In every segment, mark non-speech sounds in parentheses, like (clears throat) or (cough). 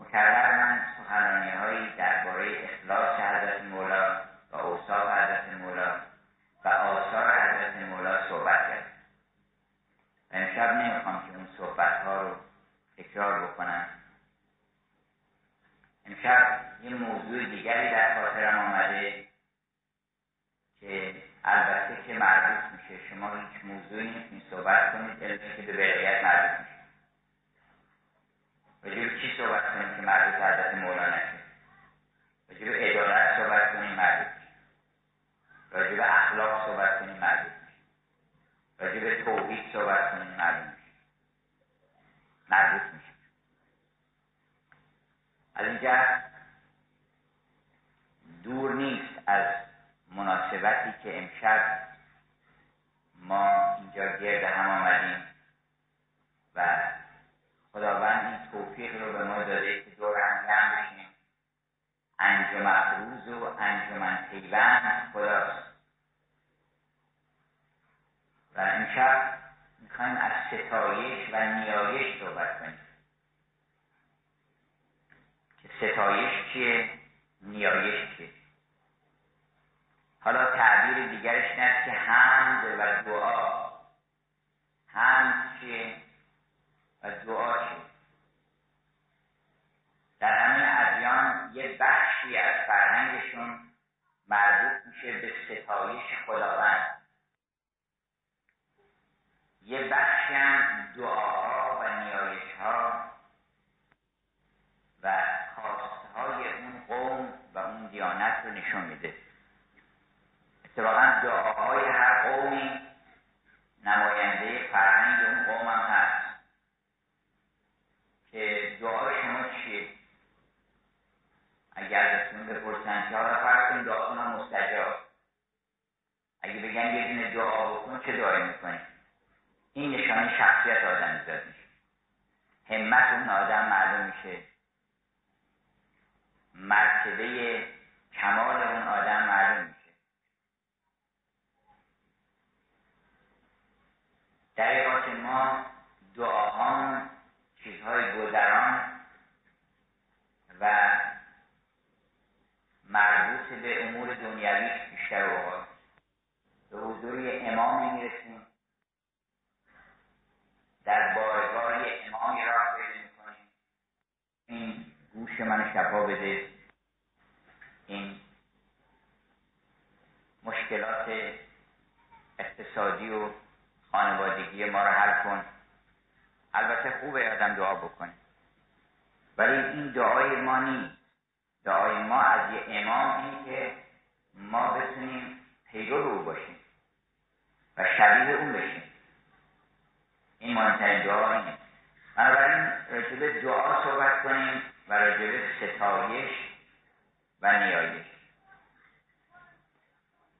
مکرر من سخنرانی هایی درباره اخلاص حضرت مولا و اوصاف حضرت مولا و آثار حضرت مولا صحبت کرد. و امشب نمی‌خوام که اون صحبت ها رو تکرار بکنم. امشب یه موضوع دیگری در خاطرم آمده که البته که مربوط میشه. شما هیچ موضوعی نیستین صحبت کنید علمی که به ولایت مربوط میشه. راجع چی صحبت کنیم که مربوط حضرت مولا نشه؟ راجع به عدالت صحبت کنیم مربوط راجع به اخلاق صحبت کنیم مربوط راجع به توحید صحبت کنیم مربوط مربوط میشه از اینجا دور نیست از مناسبتی که امشب ما اینجا گرد هم آمدیم و خداوند این توفیق رو به ما داده که دور هم جمع بشیم انجام افروز و انجمن پیوند خداست. و امشب می‌خوایم از ستایش و نیایش صحبت کنیم. که ستایش چیه؟ نیایش چیه؟ حالا تعبیر دیگرش نه که حمد و دعا. حمد چیه؟ و دعا در همین ادیان یه بخشی از فرهنگشون مربوط میشه به ستایش خداوند. یه بخشی هم دعاها و نیایش ها و خواستهای اون قوم و اون دیانت رو نشون میده. اتفاقا دعاهای هر قومی نماینده فرهنگ اون قوم هم هست که دعای شما چیه اگر ازتون بپرسن که حالا فرض کنید دعاتون هم مستجاب. اگه بگن یه دونه دعا بکن چه دعایی می‌کنی این نشانه شخصیت آدم زاد میشه. همت اون آدم معلوم میشه. مرتبه کمال اون آدم معلوم میشه. در ما دعاهامون چیزهای گذران و مربوط به امور دنیوی بیشتر اوقات به حضور امامی می‌رسیم. در بارگاه امامی راه پیدا می‌کنیم. این گوش من شفا بده. این مشکلات اقتصادی و خانوادگی ما رو حل کن. البته خوبه آدم دعا بکنه. ولی این دعای ما نیست. دعای ما از یه امام اینه که ما بتونیم پیرو رو باشیم و شبیه اون بشیم. این مهمترین دعا اینه. بنابراین راجب دعا صحبت کنیم و راجب ستایش و نیایش.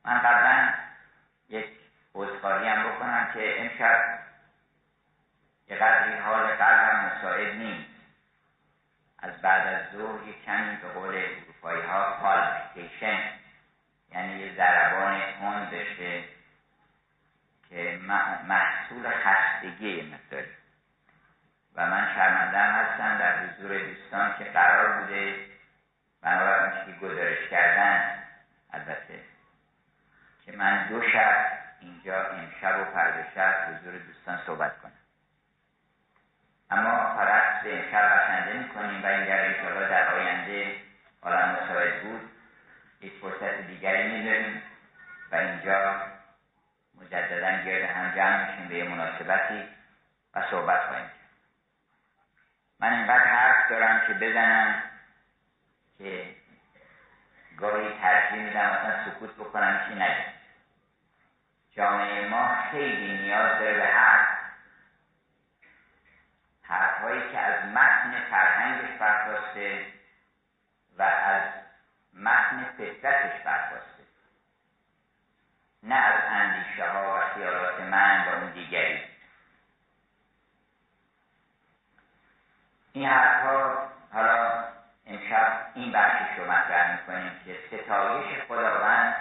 من قبلا یک عذرخواهی هم بکنم که امشب یه قدری حال قلبم مساعد نیست. از بعد از ظهر یک کمی به قول اروپایی ها پالپیتیشن یعنی یه ضربان تند بشه که محصول خستگی مقداری و من شرمندم هستم در حضور دوستان که قرار بوده بنابراین که گزارش کردن البته که من دو شب اینجا امشب و فردا شب حضور دوستان صحبت کنم. اما فقط به امشب بسنده می‌کنیم و این در انشاءالله در آینده حالا مساعد بود. یک فرصت دیگری می‌ذاریم و اینجا مجددا گرد هم جمع میشیم به یه مناسبتی و صحبت خواهیم من اینقدر حرف دارم که بزنم که گاهی ترجیح میدم اصلا سکوت بکنم چی نگم. جامعه ما خیلی نیاز داره به حرف حرفهایی که از متن فرهنگش برخواسته و از متن فطرتش برخواسته نه از اندیشه ها و خیالات من و اون دیگری. این حرفها حالا امشب این بخشش رو مطرح می‌کنیم که ستایش خداوند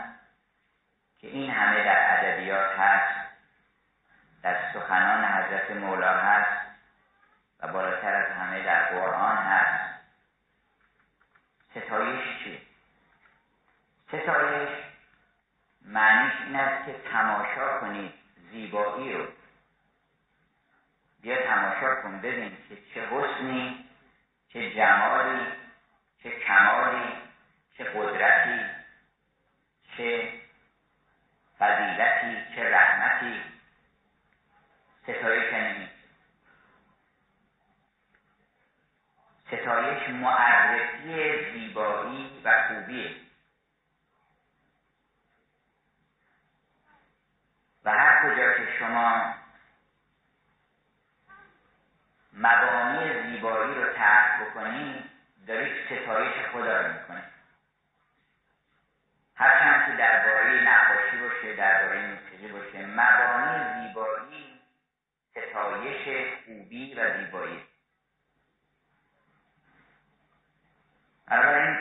که این همه در ادبیات هست در سخنان حضرت مولا هست و بالاتر از همه در قرآن هست. ستایش چیه ستایش معنیش این است که تماشا کنید زیبایی رو. بیا تماشا کن ببین که چه حسنی چه جمالی چه کمالی چه قدرتی چه فضیلتی چه رحمتی. ستایش یعنی کنید ستایش معرفی زیبایی و خوبیه. و هر کجا که شما مبانی زیبایی رو ترک بکنید دارید ستایش خدا رو می‌کنید هرچند که درباره نقاشی باشه درباره موسیقی باشه مبانی زیبایی ستایش خوبی و زیبایی. بنابراین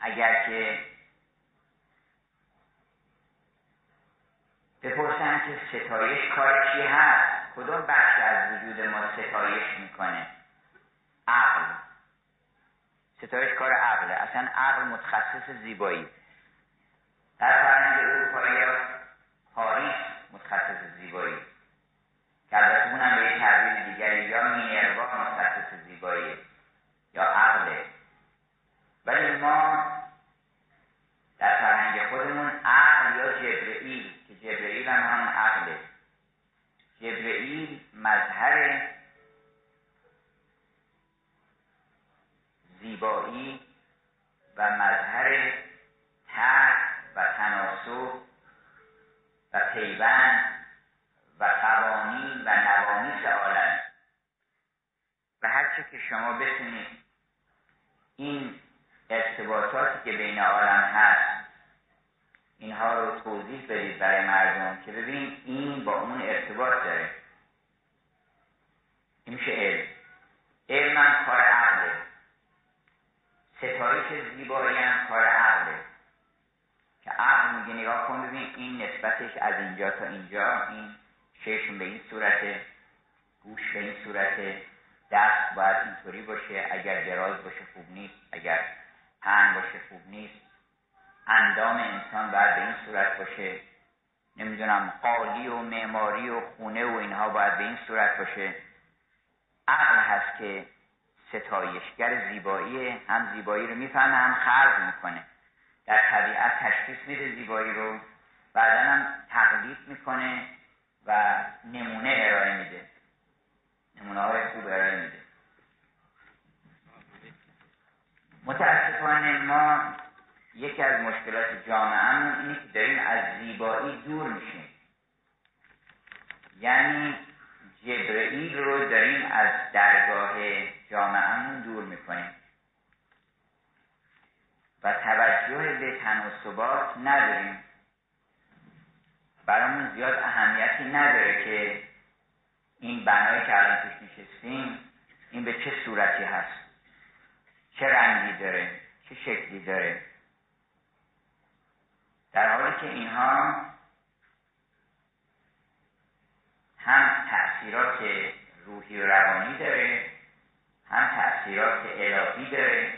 اگر که بپرسن که ستایش کار چی هست کدوم بخش از وجود ما ستایش می‌کنه؟ عقل. ستایش کار عقله. اصلا عقل متخصص زیبایی. در فرهنگ اروپایی پاریس متخصص زیبایی که البته اونم به یه تعبیر دیگری یا مینروا متخصص زیبایی یا عقله ولی ما در فرهنگ خودمون عقل یا جبرئیل که جبرئیل هم هم عقله جبرئیل مظهر زیبایی و مظهر تحت و تناسب و پیوند و قوانین و نوامیس عالم. و هرچه که شما بتونید این ارتباطاتی که بین عالم هست اینها رو توضیح بدید برای مردم که ببین این با اون ارتباط داره. این میشه علم. علم هم کار عقله. ستایش زیبایی هم کار عقله. که عقل میگه نگاه کن ببین این نسبتش از اینجا تا اینجا این چشم به این صورته گوش به این صورته. دست باید اینطوری باشه اگر دراز باشه خوب نیست اگر پهن باشه خوب نیست. اندام انسان باید به این صورت باشه. نمی‌دونم قالی و معماری و خونه و اینها باید به این صورت باشه. عقل هست که ستایشگر زیبایی هم زیبایی رو می‌فهمه هم خلق می‌کنه. در طبیعت تشخیص میده زیبایی رو بعدا هم تقلید می‌کنه و نمونه ارائه میده. نمونه های خوب ارائه میده. متاسفانه ما یکی از مشکلات جامعه اینه که داریم از زیبایی دور میشیم. یعنی جبرئیل رو داریم از درگاه جامعهمون دور می‌کنیم. و توجه به تناسبات نداریم. برامون زیاد اهمیتی نداره که این بنایی که الان توش نشستیم این به چه صورتی هست؟ چه رنگی داره؟ چه شکلی داره؟ در حالی که اینها هم تأثیرات روحی و روانی داره هم تأثیرات الهی داره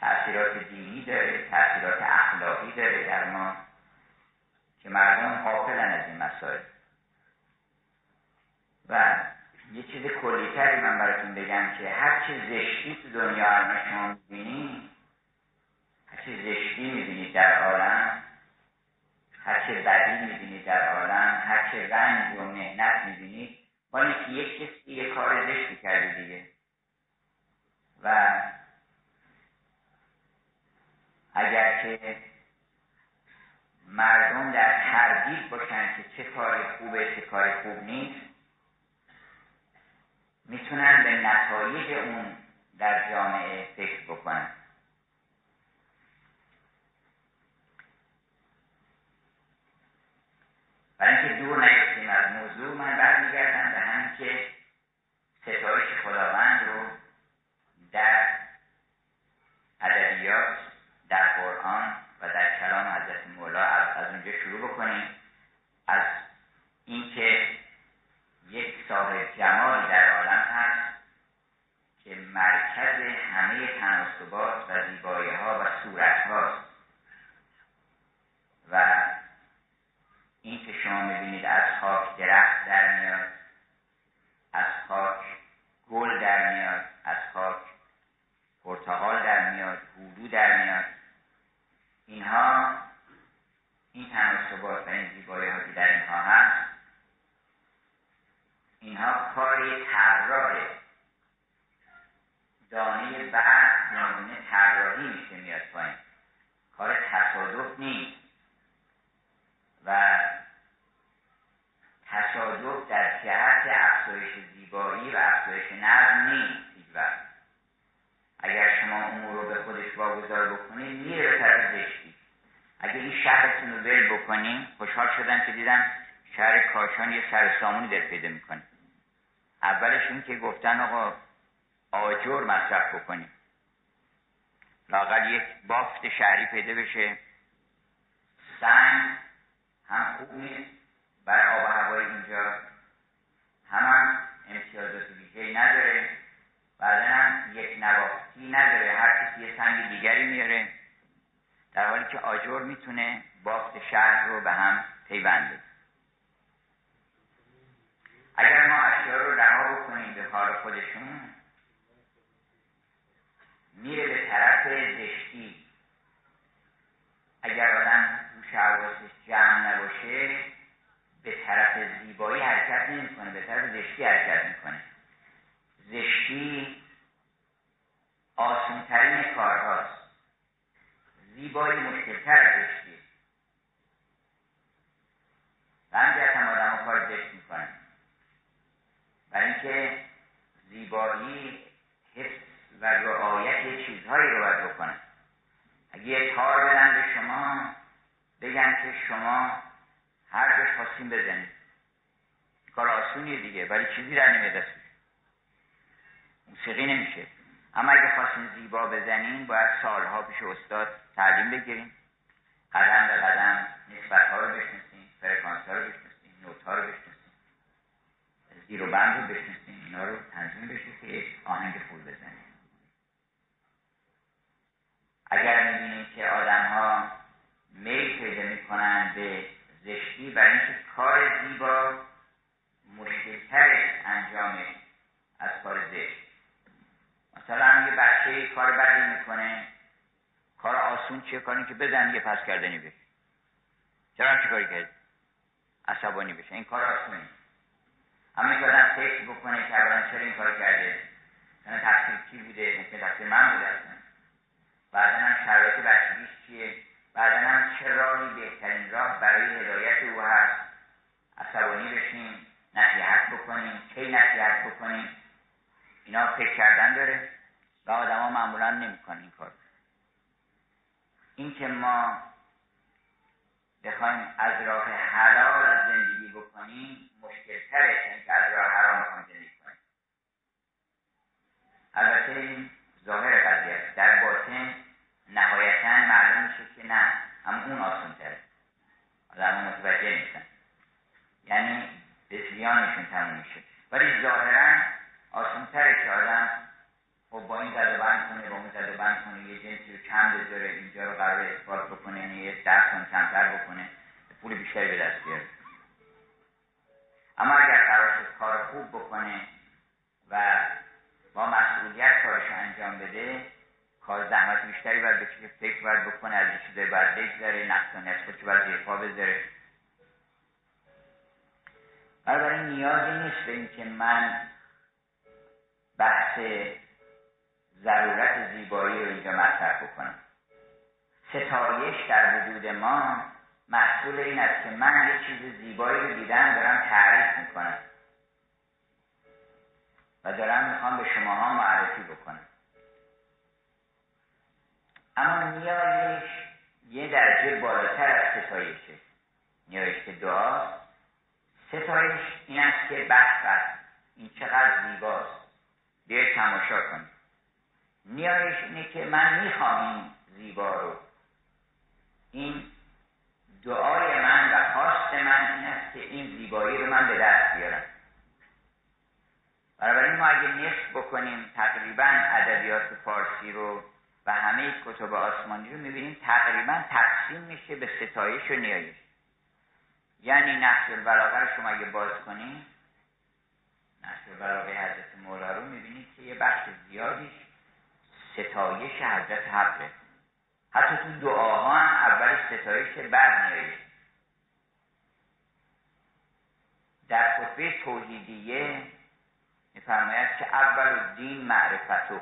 تأثیرات دینی داره تأثیرات اخلاقی داره در ما که مردم غافلن از این مسائل. و یه چیز کلیتری من براتون بگم که هر چه زشتی تو دنیا از شما می‌بینید هر چه زشتی می‌بینید در عالم هر چه بدی می‌بینید در عالم هر چه رنج و مهنت می‌بینید مال که یک کسی یه کار زشتی کرده دیگه. و اگر که مردم در تردید باشن که چه کار خوبه چه کار خوب نیست می‌تونن به نتایج اون در جامعه فکر بکنن. برای اینکه دور نیفتیم از موضوع من برمیگردم به همین که ستایش خداوند رو در ادبیات در قرآن و در کلام حضرت مولا از, اونجا شروع بکنیم. از اینکه یک صاحب جمالی در عالم هست که مرکز همه تناسبات و زیبایی ها و صورت هاست و این که شما می‌بینید از خاک درخت در میاد از خاک گل در میاد از خاک پرتغال در میاد هلو در میاد اینها این تناسبات و این زیبایی ها که در اینها هست اینها کاری طراح دانه بعد نمونه طراحی میشه میاد پایین کار تصادف نیست و تصادف در جهت افزایش زیبایی و افزایش نظم نیست هیچ اگر شما امور رو به خودش واگذار بکنید میره به طرف زشتی اگر این شهرتون رو ول بکنیم خوشحال شدن که دیدم شهر کاشان سامونی در پیدا می‌کنه. اولش این که گفتن آقا آجر مصرف بکنیم. لاقل یک بافت شهری پیدا بشه سنگ هم خوب نیست بر آب و هوای اینجا هم, هم امتیازات ویژه‌ای نداره بعدا هم یک نوافتی نداره هر کسی یه سنگ دیگری میاره در حالی که آجر می‌تونه بافت شهر رو به هم پیوند بده اگر ما اشیا رو رها بکنیم به حال خودشون میره به طرف زشتی اگر آدم روش حواسش جمع نباشه به طرف زیبایی حرکت نمی‌کنه به طرف زشتی حرکت می‌کنه زشتی آسونترین کارهاست زیبایی مشکلتر از زشتی و همجرد هم آدم کار زشت می‌کنن برای اینکه زیبایی حس و رعایت چیزهایی رو باید بکنن اگه یه کار بدن به شما بگن که شما هر جاش خواستیم بزنید کار آسونیه دیگه ولی چیزی در نمیاد دستش موسیقی نمیشه خواستیم زیبا بزنین باید سالها پیش استاد تعلیم بگیریم. قدم به قدم نسبت ها رو بشنسیم فرکانس ها رو بشنسیم نوت ها رو بشنسیم زیر و بند رو بشنسیم اینا رو تنظیم بشه که آهنگ فول بزنیم اگر می‌بینیم که آدم ها میل پیدا می‌کنن به زشتی برای اینکه کار زیبا مشکلتر انجام از کار زشت مثلا یه بچه کار بدی می‌کنه کار آسون چیه؟ کاری که بزن یه پس کردنی بشه. چرا چی کاری کرد عصبانی بشه. این کار آسونی. اما که آدم فکر بکنه که اولا چرا این کار کرده. مثلا تقصیر کی بوده؟ ممکن تقصیر من بوده اصلا. بعدا هم شرایط بچگیش چیه؟ بعدا هم چه راهی بهترین راه برای هدایت او هست؟ عصبانی بشیم نصیحت بکنیم. کی نصیحت بکنیم؟ اینا فکر کردن داره. و آدما معمولا نمی‌کنن این کار. این که ما بخوایم از راه حلال زندگی بکنیم مشکل تره که از راه حرام بخوایم زندگی کنیم. البته این ظاهر قضیه است. در باطن نهایتا معلوم میشه که نه هم اون آسان تره آدم متوجه نیستن. یعنی بسیانشون تموم میشه. ولی ظاهرا آسان تره که آدم خب با این زد و بند کنه با اون زد و بند کنه یه جنسی رو کم بذاره اینجا رو قرار اثبات بکنه یعنی یه درس کمتر بکنه پول بیشتری به دست بیاره. اما اگر قرار کار خوب بکنه و با مسئولیت کارش انجام بده کار زحمت بیشتری باید بکشه فکر باید بکنه از این چیزایی باید بگذاره نقص و نصف باید زیر پا بذاره. برای نیازی نیست به اینکه من بحث ضرورت زیبایی رو اینجا مطرح بکنم. ستایش در وجود ما محصول این است که من یه چیز زیبایی رو دیدم دارم تعریف می‌کنم. و دارم می‌خوام به شماها معرفی بکنم. اما نیایش یه درجه بالاتر از ستایشه. نیایش که دعاست. ستایش این است که بحث این چقدر زیباست. بیاید تماشا کنید. نیایش اینه که من می‌خوام این زیبا رو. این دعای من و خواست من این است که این زیبایی رو من به دست بیارم. بنابراین ما اگه نصف بکنیم تقریبا ادبیات فارسی رو و همه کتب آسمانی رو می‌بینیم تقریبا تقسیم میشه به ستایش و نیایش. یعنی نحس البلاغه رو شما اگه باز کنید نحس البلاغه حضرت مولا رو می‌بینید که یه بخش زیادیش ستایش حضرت حقه حتی تو دعاها هم اول ستایش بعد میایید در خطبه توحیدیه میفرماید که اول دین معرفتو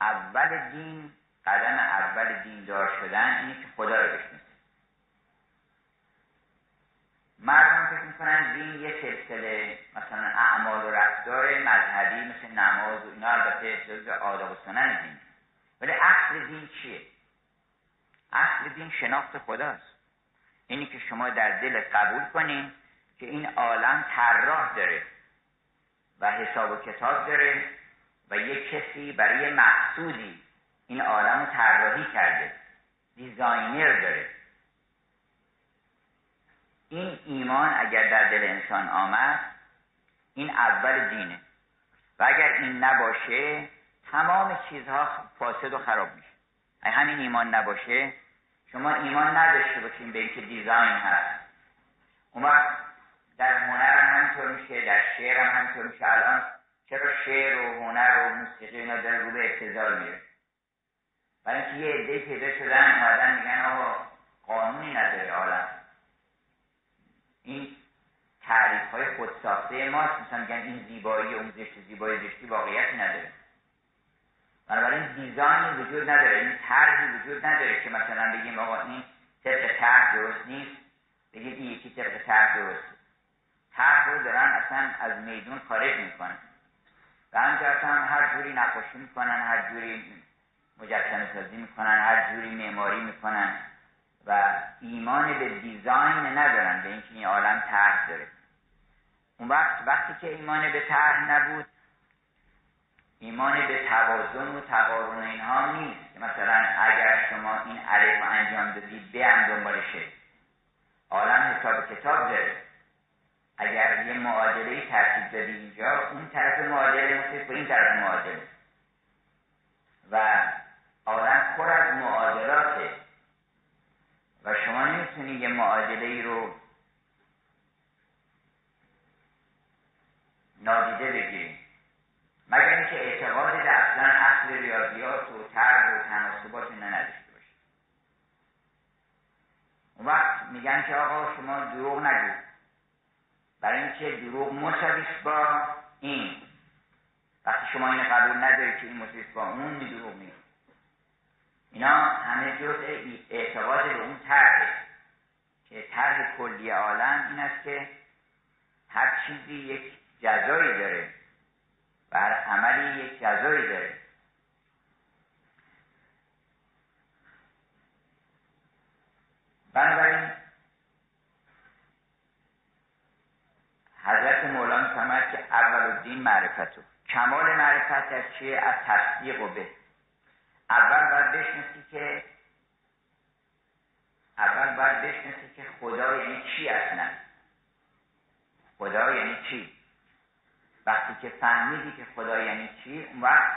اول دین قدم اول دیندار شدن اینه که خدا رو بشناسید مردم فکر می‌کنن دین یه سلسله مثلا اعمال و رفتار مذهبی مثل نماز و اینا البته جز آداب و سنن دین ولی اصل دین چیه؟ اصل دین شناخت خداست. اینی که شما در دل قبول کنین که این عالم طراح داره و حساب و کتاب داره و یک کسی برای مقصودی این عالم رو طراحی کرده. دیزاینر داره. این ایمان اگر در دل انسان آمد این اول دینه. و اگر این نباشه تمام چیزها فاسد و خراب میشه. اگر همین ایمان نباشه شما ایمان نداشته باشین به اینکه دیزاین هست اون در هنر هم همینطور میشه در شعر هم همینطور میشه. الان چرا شعر و هنر و موسیقی اینا داره رو به ابتزال میره؟ برای اینکه یه عده پیدا شدن اومدن میگن آقا قانونی نداره عالم. این تعریف های خودساخته ماست. مثلا میگن این زیبایی اون زشت زیبایی زشتی واقعیتی نداره. بنابراین دیزاینی وجود نداره این طرحی وجود نداره که مثلا بگیم آقا این طبق طرح درست نیست. بگید این یکی طبق طرح درست طرح رو دارن اصلا از میدون خارج می‌کنن. و همجرد هم هر جوری نقاشی می‌کنن هر جوری مجسمه سازی می‌کنن هر جوری معماری می‌کنن. و ایمان به دیزاین ندارن به اینکه این عالم طرح داره. اون وقت وقتی که ایمان به طرح نبود ایمان به توازن و تقارن اینها نیست. مثلا اگر شما این عرف انجام دادید به هم دنبالشه عالم حساب کتاب داره. اگر یه معادله ترتیب دادی اینجا اون طرف معادله مختلف این طرف معادله. و عالم پر از معادلاته. شما نمی‌تونی یه معادله ای رو نادیده بگیرید مگر اینکه اعتقاد به اصلا اصل ریاضیات و طرح و تناسبات اینا نداشته باشه اون وقت میگن که آقا شما دروغ نگو. برای اینکه دروغ مساویس با این. وقتی شما این قبول ندارید که این مساویس با اون دروغ میگید اینا همه جز اعتقاد به اون طرحه. که طرح کلی عالم این است که هر چیزی یک جزایی داره و هر عملی یک جزایی داره. بنابراین حضرت مولانا فرماید که اول الدین معرفتو کمال معرفت در چیه؟ از تصدیق و به اول باید بشنسی که اول باید بشنسی که خدا یعنی چی اصلا؟ خدا یعنی چی؟ وقتی که فهمیدی که خدا یعنی چی اون وقت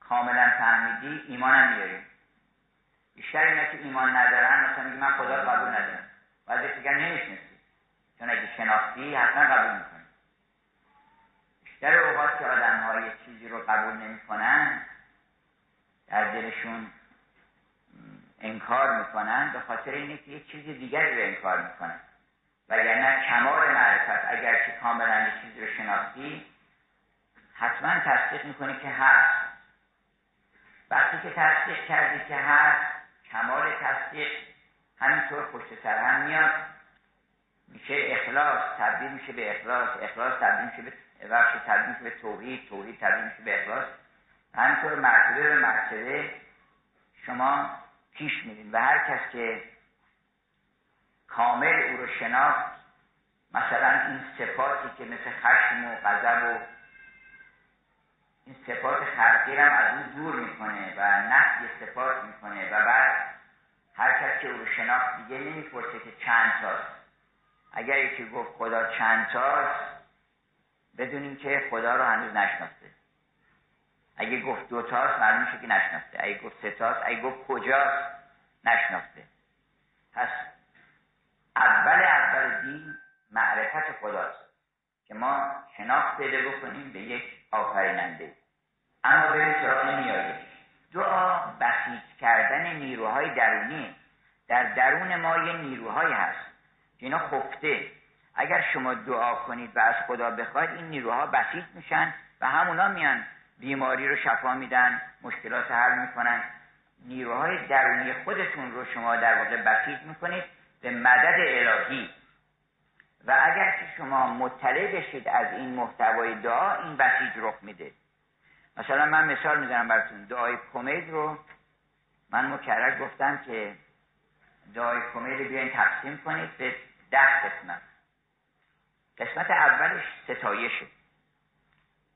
کاملا فهمیدی ایمانم میاری. بیشتر اینا که ایمان ندارن مثلا میگه من خدا قبول ندارم. باید دیگر نمیشنسی چون اگه شناختی حتما قبول می‌کنی. بیشتر اوقات که آدم های چیزی رو قبول نمی‌کنن در دلشون انکار می‌کنن به خاطر اینه که یک چیز دیگری رو انکار می‌کنن. وگرنه کمال معرفت اگر که کاملا یک چیزی رو شناختی حتما تصدیق می‌کنی که هست. وقتی که تصدیق کردی که هست کمال تصدیق همینطور پشت سر هم میاد. میشه اخلاص تبدیل میشه به اخلاص. اخلاص تبدیل میشه به بخش تبدیل میشه به توحید توحید تبدیل میشه به اخلاص. همینطور مرتبه به مرتبه شما پیش میرین و هر کس که کامل او رو شناخت مثلا این صفاتی که مثل خشم و غضب و این صفات خلقی هم از اون دور می‌کنه و نفی صفات می‌کنه و بعد هر کس که او رو شناخت دیگه نمی‌پرسه که چند تاست. اگر یکی گفت خدا چند تاست بدونیم که خدا رو هنوز نشناخته. اگه گفت دو تاست معلوم میشه که نشناخته. اگه گفت سه تاست اگه گفت کجاست نشناخته. پس معرفت خداست که ما شناخت پیدا بکنیم به یک آفریننده. اما بریم سراغ نیایش. دعا بسیج کردن نیروهای درونی. در درون ما یه نیروهایی هست. که اینا خفته. اگر شما دعا کنید و از خدا بخواید این نیروها بسیج میشن و همونا میان. بیماری رو شفا میدن مشکلات حل می‌کنن. نیروهای درونی خودتون رو شما در واقع بسیج می‌کنید به مدد الهی. و اگر که شما مطلع بشید از این محتوای دعا این بسیج رخ میده. مثلا من مثال می‌زنم براتون دعای کمید رو. من مکرر گفتم که دعای کمید رو بیاین تقسیم کنید به ده قسمت. قسمت اولش ستایشه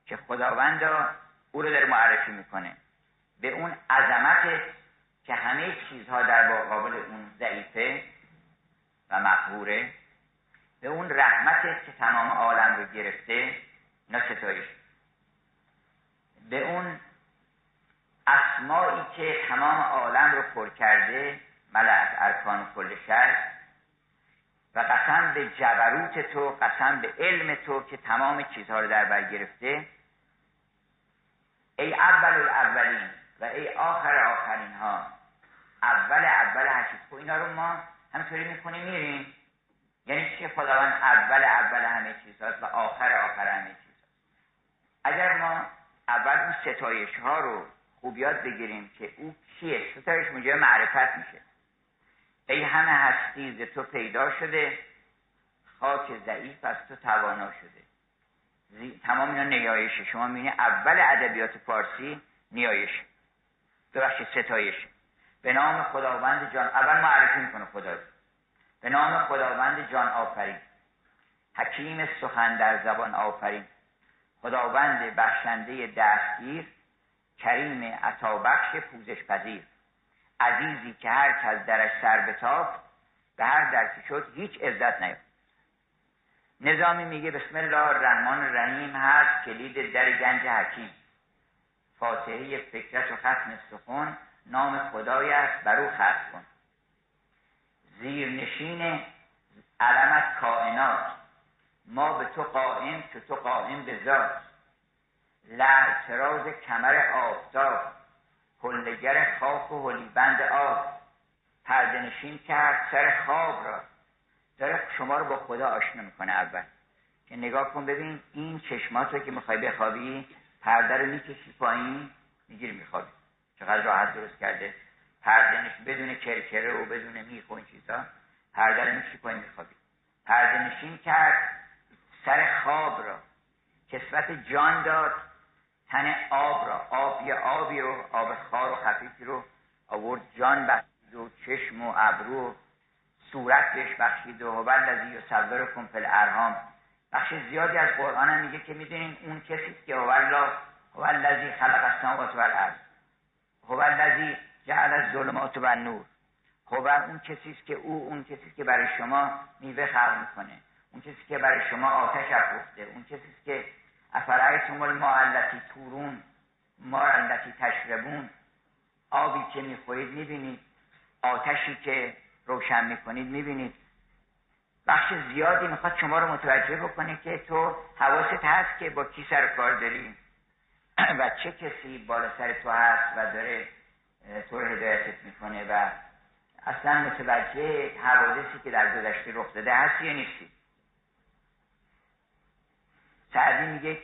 که خداوند او رو داره معرفی می‌کنه. به اون عظمت که همه چیزها در مقابل اون ضعیفه و مقهوره. به اون رحمت که تمام عالم رو گرفته. اینا ستایش به اون اسمایی که تمام عالم رو پر کرده ملعت ارکان کل شهر و قسم به جبروت تو قسم به علم تو که تمام چیزها رو در بر گرفته ای اول الاولین و ای آخر آخرین ها. اول اول چیز. خب اینا رو ما همطوری می‌کنیم میریم. یعنی چه خداوند اول اول همه چیز و آخر آخر همه چیز اگر ما اول اون ستایش ها رو خوب یاد بگیریم که او کیه؟ ستایش موجب معرفت میشه. ای همه هستی ز تو پیدا شده خاک ضعیف از تو توانا شده. تمام اینا نیایشه. شما می‌بینید اول ادبیات فارسی نیایش ببخشید ستایش به نام خداوند جان اول معرفی می‌کنه خدا به نام خداوند جان آفرین. حکیم سخن در زبان آفرین. خداوند بخشنده دستگیر کریم عطابخش پوزش پذیر عزیزی که هر کس درش سر بتاب به هر در که شد هیچ عزت نیافت. نظامی میگه بسم الله الرحمن الرحیم هست کلید در گنج حکیم. فاتحه فکرت و ختم سخون نام خدای است بر او خط کن. زیرنشین علمت کائنات. ما به تو قائم که تو قائم به ذات. لعتراز کمر آفتاب. کلگر خاک و بند آب. پردنشین کرد سر خواب را. داره شما رو با خدا آشنا می‌کنه اول. که نگاه کن ببین این چشمات رو که می‌خوای بخوابی پرده رو می‌کشی پایین می‌گیری میخوابی. چقدر راحت درست کرده. پردنش بدون کرکره و بدون میخ و این چیزا پرده رو می‌کشی پایین میخوابی. پرده نشین کرد سر خواب را. کسوت جان داد تن آب را. آب یه آبی رو آب خار و خفیفی رو آورد جان بخشید و چشم و ابرو. صورت بهش بخشید و هو الذی یصورکم فی الارحام. بخش زیادی از قرآن هم میگه که می‌دونین اون کسی که هو الله هو الذی خلق السماوات والارض. هو الذی جعل الظلمات و النور هو اون کسی است که او اون کسی که برای شما میوه خلق می‌کنه. اون کسی که برای شما آتش افروخته. اون کسی که افرایتم الماء التي تورون ما التي تشربون. آبی که می‌خورید می‌بینید آتشی که روشن می‌کنید می‌بینید. بخش زیادی می‌خواد شما رو متوجه بکنه که تو حواست هست که با کی سر کار داری (clears throat) و چه کسی بالا سر تو هست و داره تو رو هدایتت می‌کنه و اصلا متوجه حوادثی که در گذشته رخ داده هستی یا نیستی. سعدی میگه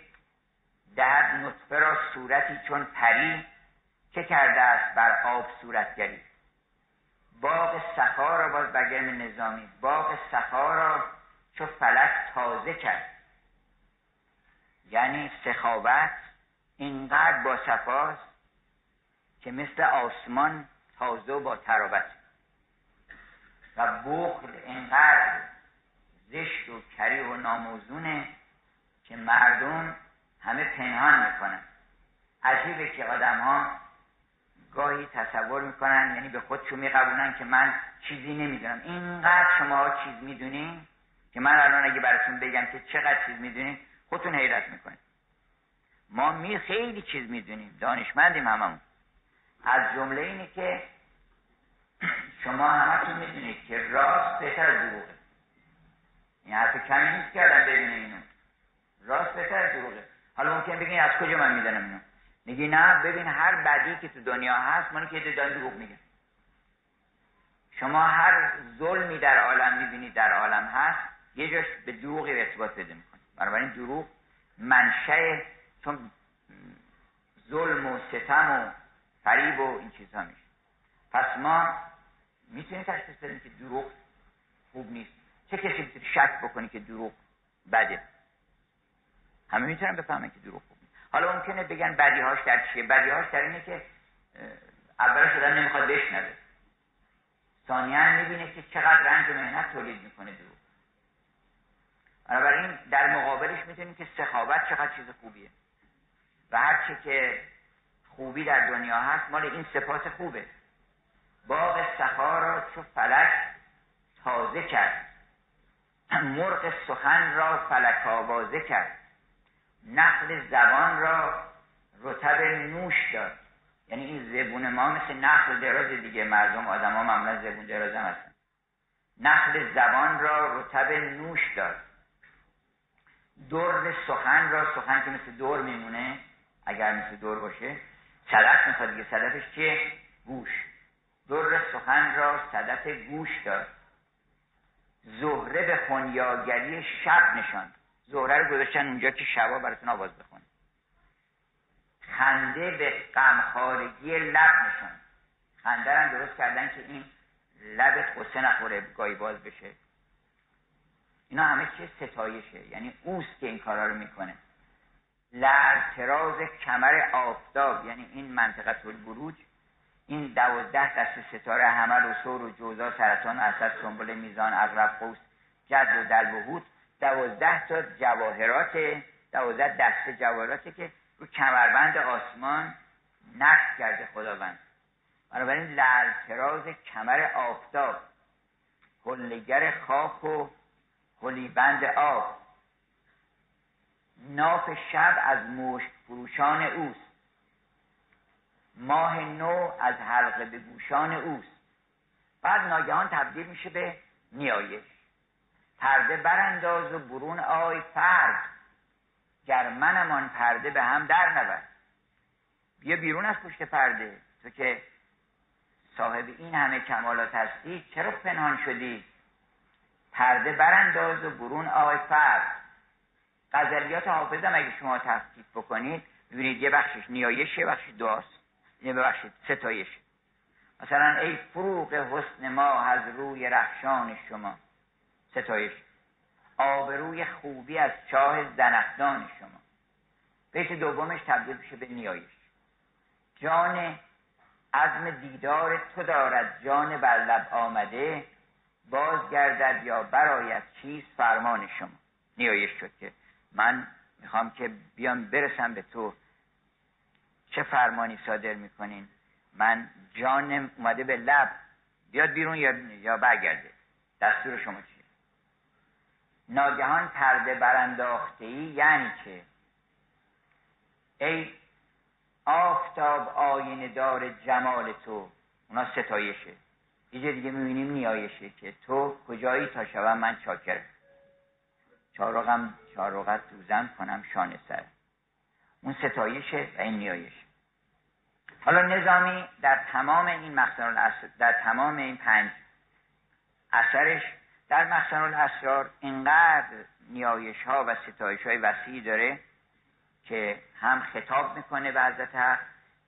در نطفه را صورتی چون پری که کرده است بر آب صورتگری؟ باغ سخا را باز برگرم نظامی باغ سخا را چو فلک تازه کرد. یعنی سخاوت اینقدر با صفاست که مثل آسمان تازه و با تراوت. و بخل اینقدر زشت و کری و ناموزونه که مردم همه پنهان می‌کنن. عجیبه که آدم ها گاهی تصور می‌کنن یعنی به خودشون میقبولن که من چیزی نمی‌دونم. اینقدر شما چیز می‌دونین که من الان اگه براتون بگم که چقدر چیز می‌دونین خودتون حیرت می‌کنین ما می خیلی چیز می‌دونیم دانشمندیم هممون. از جمله اینه که شما همتون می‌دونید که راست بهتر از دروغه. این حرف کمی نیست که آدم ببینه اینو. راست بهتر دروغه. حالا ممکن بگین از کجا من می‌دانم اینو؟ میگی نه ببین هر بدی که تو دنیا هست مانی که دارن دروغ میگن شما هر ظلمی در عالم می‌بینید در عالم هست یه جاش به دروغی ارتباط بده می‌کنه بنابراین دروغ منشه چون ظلم و ستم و فریب و این چیزها میشه. پس ما می‌تونیم تشخیص بدیم که دروغ خوب نیست. چه کسی شک بکنی که دروغ بده؟ همه می‌تونن بفهمن که دروغ حالا ممکنه بگن بدیهاش در چیه؟ بدیهاش در اینه که اولش شدن نمی‌خواد بشنوه. ثانیا می‌بینه که چقدر رنج و مهنت تولید می‌کنه دروغ. بنابراین در مقابلش می‌تونیم که سخاوت چقدر چیز خوبیه. و هرچه که خوبی در دنیا هست مال این صفات خوبه. باغ سخا را چو فلک تازه کرد. مرغ سخن را فلک آوازه کرد. نخل زبان را رتب نوش داد. یعنی این زبون ما مثل نخل دراز دیگه مردم آدم ها معمولا زبون دراز هم هستن. نخل زبان را رتب نوش داد. دور سخن را سخن که مثل دور میمونه اگر مثل دور باشه صدف می‌خواد دیگه صدفش چیه؟ گوش. در سخن را صدف گوش داد. زهره به خونیاگری شب نشان زهره رو گذاشتن اونجا که شبا براتون آواز بخونه خنده به غمخوارگی لب نشان خنده رو درست کردن که این لبت قصه نخوره گاهی باز بشه. اینا همه چیه ستایشه. یعنی اوست که این کارا رو می‌کنه. لرتراز کمر آفتاب یعنی این منطقه البروج این دوازده دست ستاره همه و سور و جوزا سرطان اسد سنبل میزان اغرب قوس جد و دل و دوازده تا جواهرات دوازده دست جواهراته که رو کمربند آسمان نقش کرده خداوند. بنابراین لرتراز کمر آفتاب کلگر خاک و کلیبند آب. ناف شب از مشک فروشان اوست. ماه نو از حلقه به گوشان اوست. بعد ناگهان تبدیل میشه به نیایش. پرده برانداز و برون آی فرد. گر منمان پرده به هم در نبرد بیا بیرون از پشت پرده. تو که صاحب این همه کمالات هستی چرا پنهان شدی؟ پرده برانداز و برون آی فرد. غزلیات حافظم اگه شما تحقیق بکنید ببینید یه بخشش نیایش یه بخشش دعاست یه ببخشید ستایش مثلا ای فروغ حسن ما از روی رخشان شما. ستایش. آبروی خوبی از چاه زنخدان شما. بیت دومش تبدیل میشه به نیایش. جان عزم دیدار تو دارد. جان بر لب آمده بازگردد یا برایت چیز فرمان شما. نیایش شد که من می‌خوام که بیام برسم به تو. چه فرمانی صادر می‌کنین؟ من جان اومده به لب. بیاد بیرون یا, یا برگرده. دستور شما چیه؟ ناگهان پرده برانداخته یعنی که ای آفتاب آینه دار جمال تو اونا ستایشه. یه دیگه می‌بینیم نیایشه که تو کجایی تا شوم من چاکرم. چارقم چارقت دوزن کنم شانه سر. اون ستایشه و این نیایشه. حالا نظامی در تمام این مخزن در تمام این پنج اثرش در مخزن الاسرار اینقدر نیایش ها و ستایش های وسیعی داره که هم خطاب می‌کنه به حضرت حق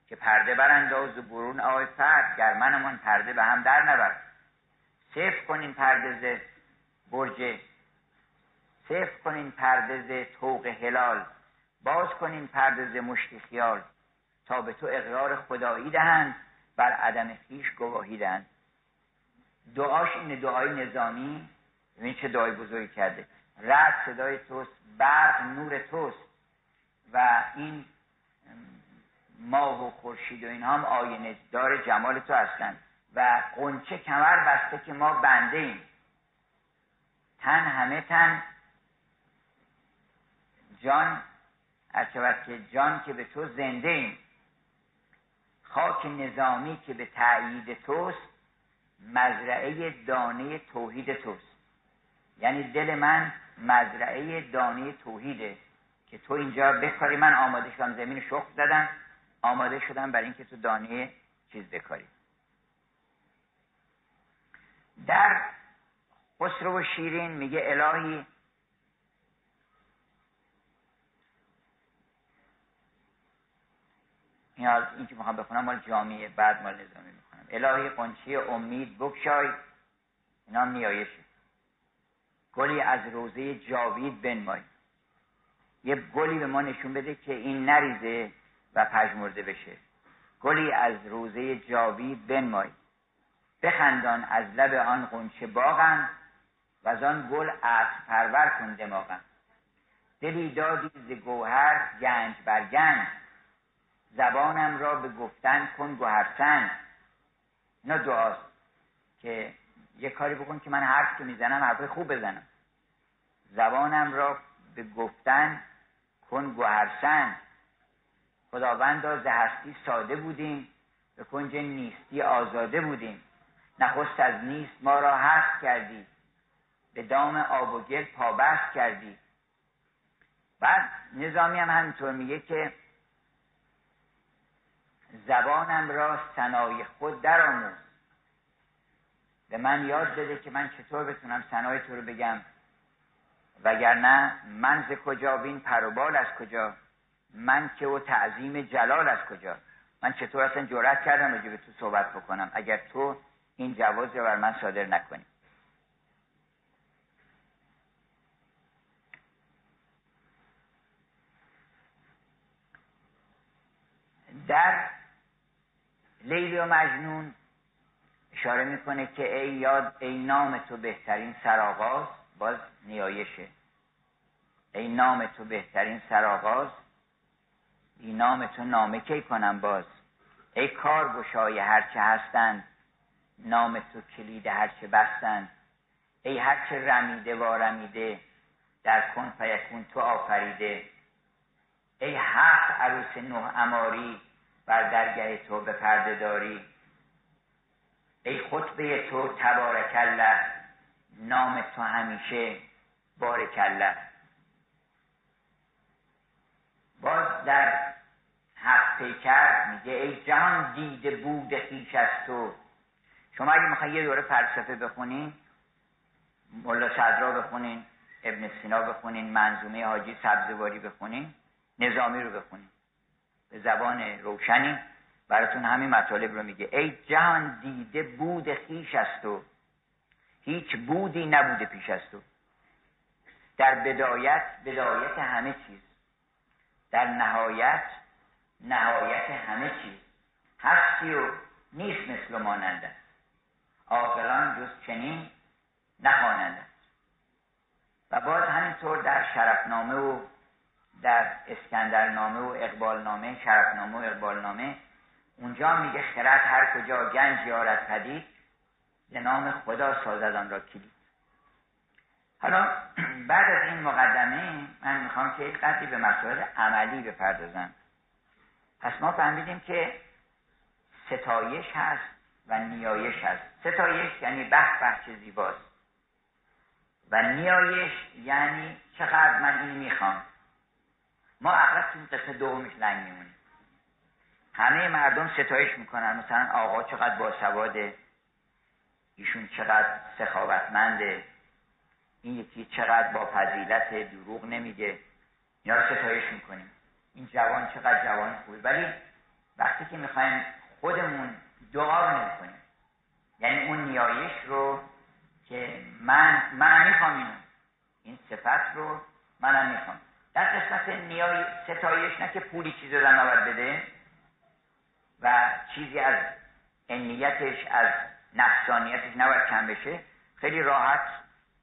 که پرده برانداز و برون آی فرد گر منمان پرده به هم در نبر. صفر کنین پردز برج صفر کنین پردز توق هلال باز کنین پردز مشت خیال تا به تو اقرار خدایی دهند بر عدم خیش گواهی دهند. دعاش این دعای نظامی ببین چه دعای بزرگی کرده. رد صدای توست برق نور توست. و این ماه و خورشید و اینها هم آینه دار جمال تو هستند و قنچه کمر بسته که ما بنده ایم. تن همه تن جان هرچه که جان که به تو زنده ایم. خاک نظامی که به تأیید توست. مزرعه دانه توحید توست. یعنی دل من مزرعه دانه توحیده که تو اینجا بکاری. من آماده شدم زمین شخص زدم. آماده شدم برای اینکه تو دانه چیز بکاری. در خسرو و شیرین میگه الهی این که می‌خوام بخونم مال جامعه بعد مال نظامی. الهی قنچی امید بکشای اینا نیایشه گلی از روزه جاوید بنمای. یه گلی به ما نشون بده که این نریزه و پژمرده بشه. گلی از روزه جاوید بنمای. بخندان از لب آن قنچه باغم و از آن گل عطر پرور کن دماغم. دلی دادی ز گوهر گنج بر گنج. زبانم را به گفتن کن گوهرسنگ اینا دعاست که یه کاری بکن که من حرف که می‌زنم حرف خوب بزنم. زبانم را به گفتن کن گوهرسنگ خداوندا ز هستی ساده بودیم به کنج نیستی آزاده بودیم. نخست از نیست ما را هست کردی به دام آب و گل پابست کردی. بعد نظامی هم همینطور میگه که زبانم را سنای خود درآموز. به من یاد بده که من چطور بتونم سنای تو رو بگم. وگرنه من ز کجا بین پروبال از کجا. من که و تعظیم جلال از کجا. من چطور اصلا جرأت کردم راجع به تو صحبت بکنم. اگر تو این جواز رو بر من صادر نکنی. در لیلی و مجنون. اشاره می‌کنه که ای یاد ای نام تو بهترین سرآغاز باز نیایشه. ای نام تو بهترین سرآغاز ای نام تو نامه کی کنم باز؟ ای کار گشای هرچه هستند نام تو کلید هرچه بستند ای هرچه رمیده و رمیده در کن فیکون تو آفریده. ای هفت عروس نه اماری بر درگه تو به پرده داری. ای خطبه تو تبارک الله نام تو همیشه بارک الله. باز در هفت پیکر میگه ای جهان دیده بود خیش از تو. شما اگه می‌خواین یه دوره فلسفه بخونین ملا صدرا بخونین ابن سینا بخونین منظومه حاجی سبزواری بخونین نظامی رو بخونین. به زبان روشنی. براتون همین مطالب رو میگه. ای جهان دیده بود خیش از تو هیچ بودی نبوده پیش از تو. در بدایت بدایت همه چیز. در نهایت نهایت همه چیز. هستی و نیست مثل ماننده عاقلان جز چنین نخوانند و باز همینطور در شرفنامه و در اسکندرنامه و اقبالنامه شرفنامه و اقبالنامه اونجا میگه خرد هر کجا گنج یارد پدید به نام خدا سازد را کلید. حالا بعد از این مقدمه من می‌خوام که یک قدری به مسائل عملی بپردازم. پس ما فهمیدیم که ستایش هست و نیایش هست. ستایش یعنی به به چه زیباست. و نیایش یعنی چقدر من این می‌خوام. ما اغلب تو قصه دومش لنگ میمونیم. همه مردم ستایش می‌کنن. مثلا آقا چقدر باسواده. ایشون چقدر سخاوتمنده. این یکی چقدر با فضیلت دروغ نمیگه. اینا رو ستایش می‌کنیم. این جوان چقدر جوان خوبی ولی وقتی که می‌خوایم خودمون دعا رو نمی‌کنیم یعنی اون نیایش رو که من من می‌خوام این صفت رو منم می‌خوام. در قسمت نیای ستایش نه که پولی چیز رو نباید بده و چیزی از انیتش از نفسانیتش نباید کم بشه خیلی راحت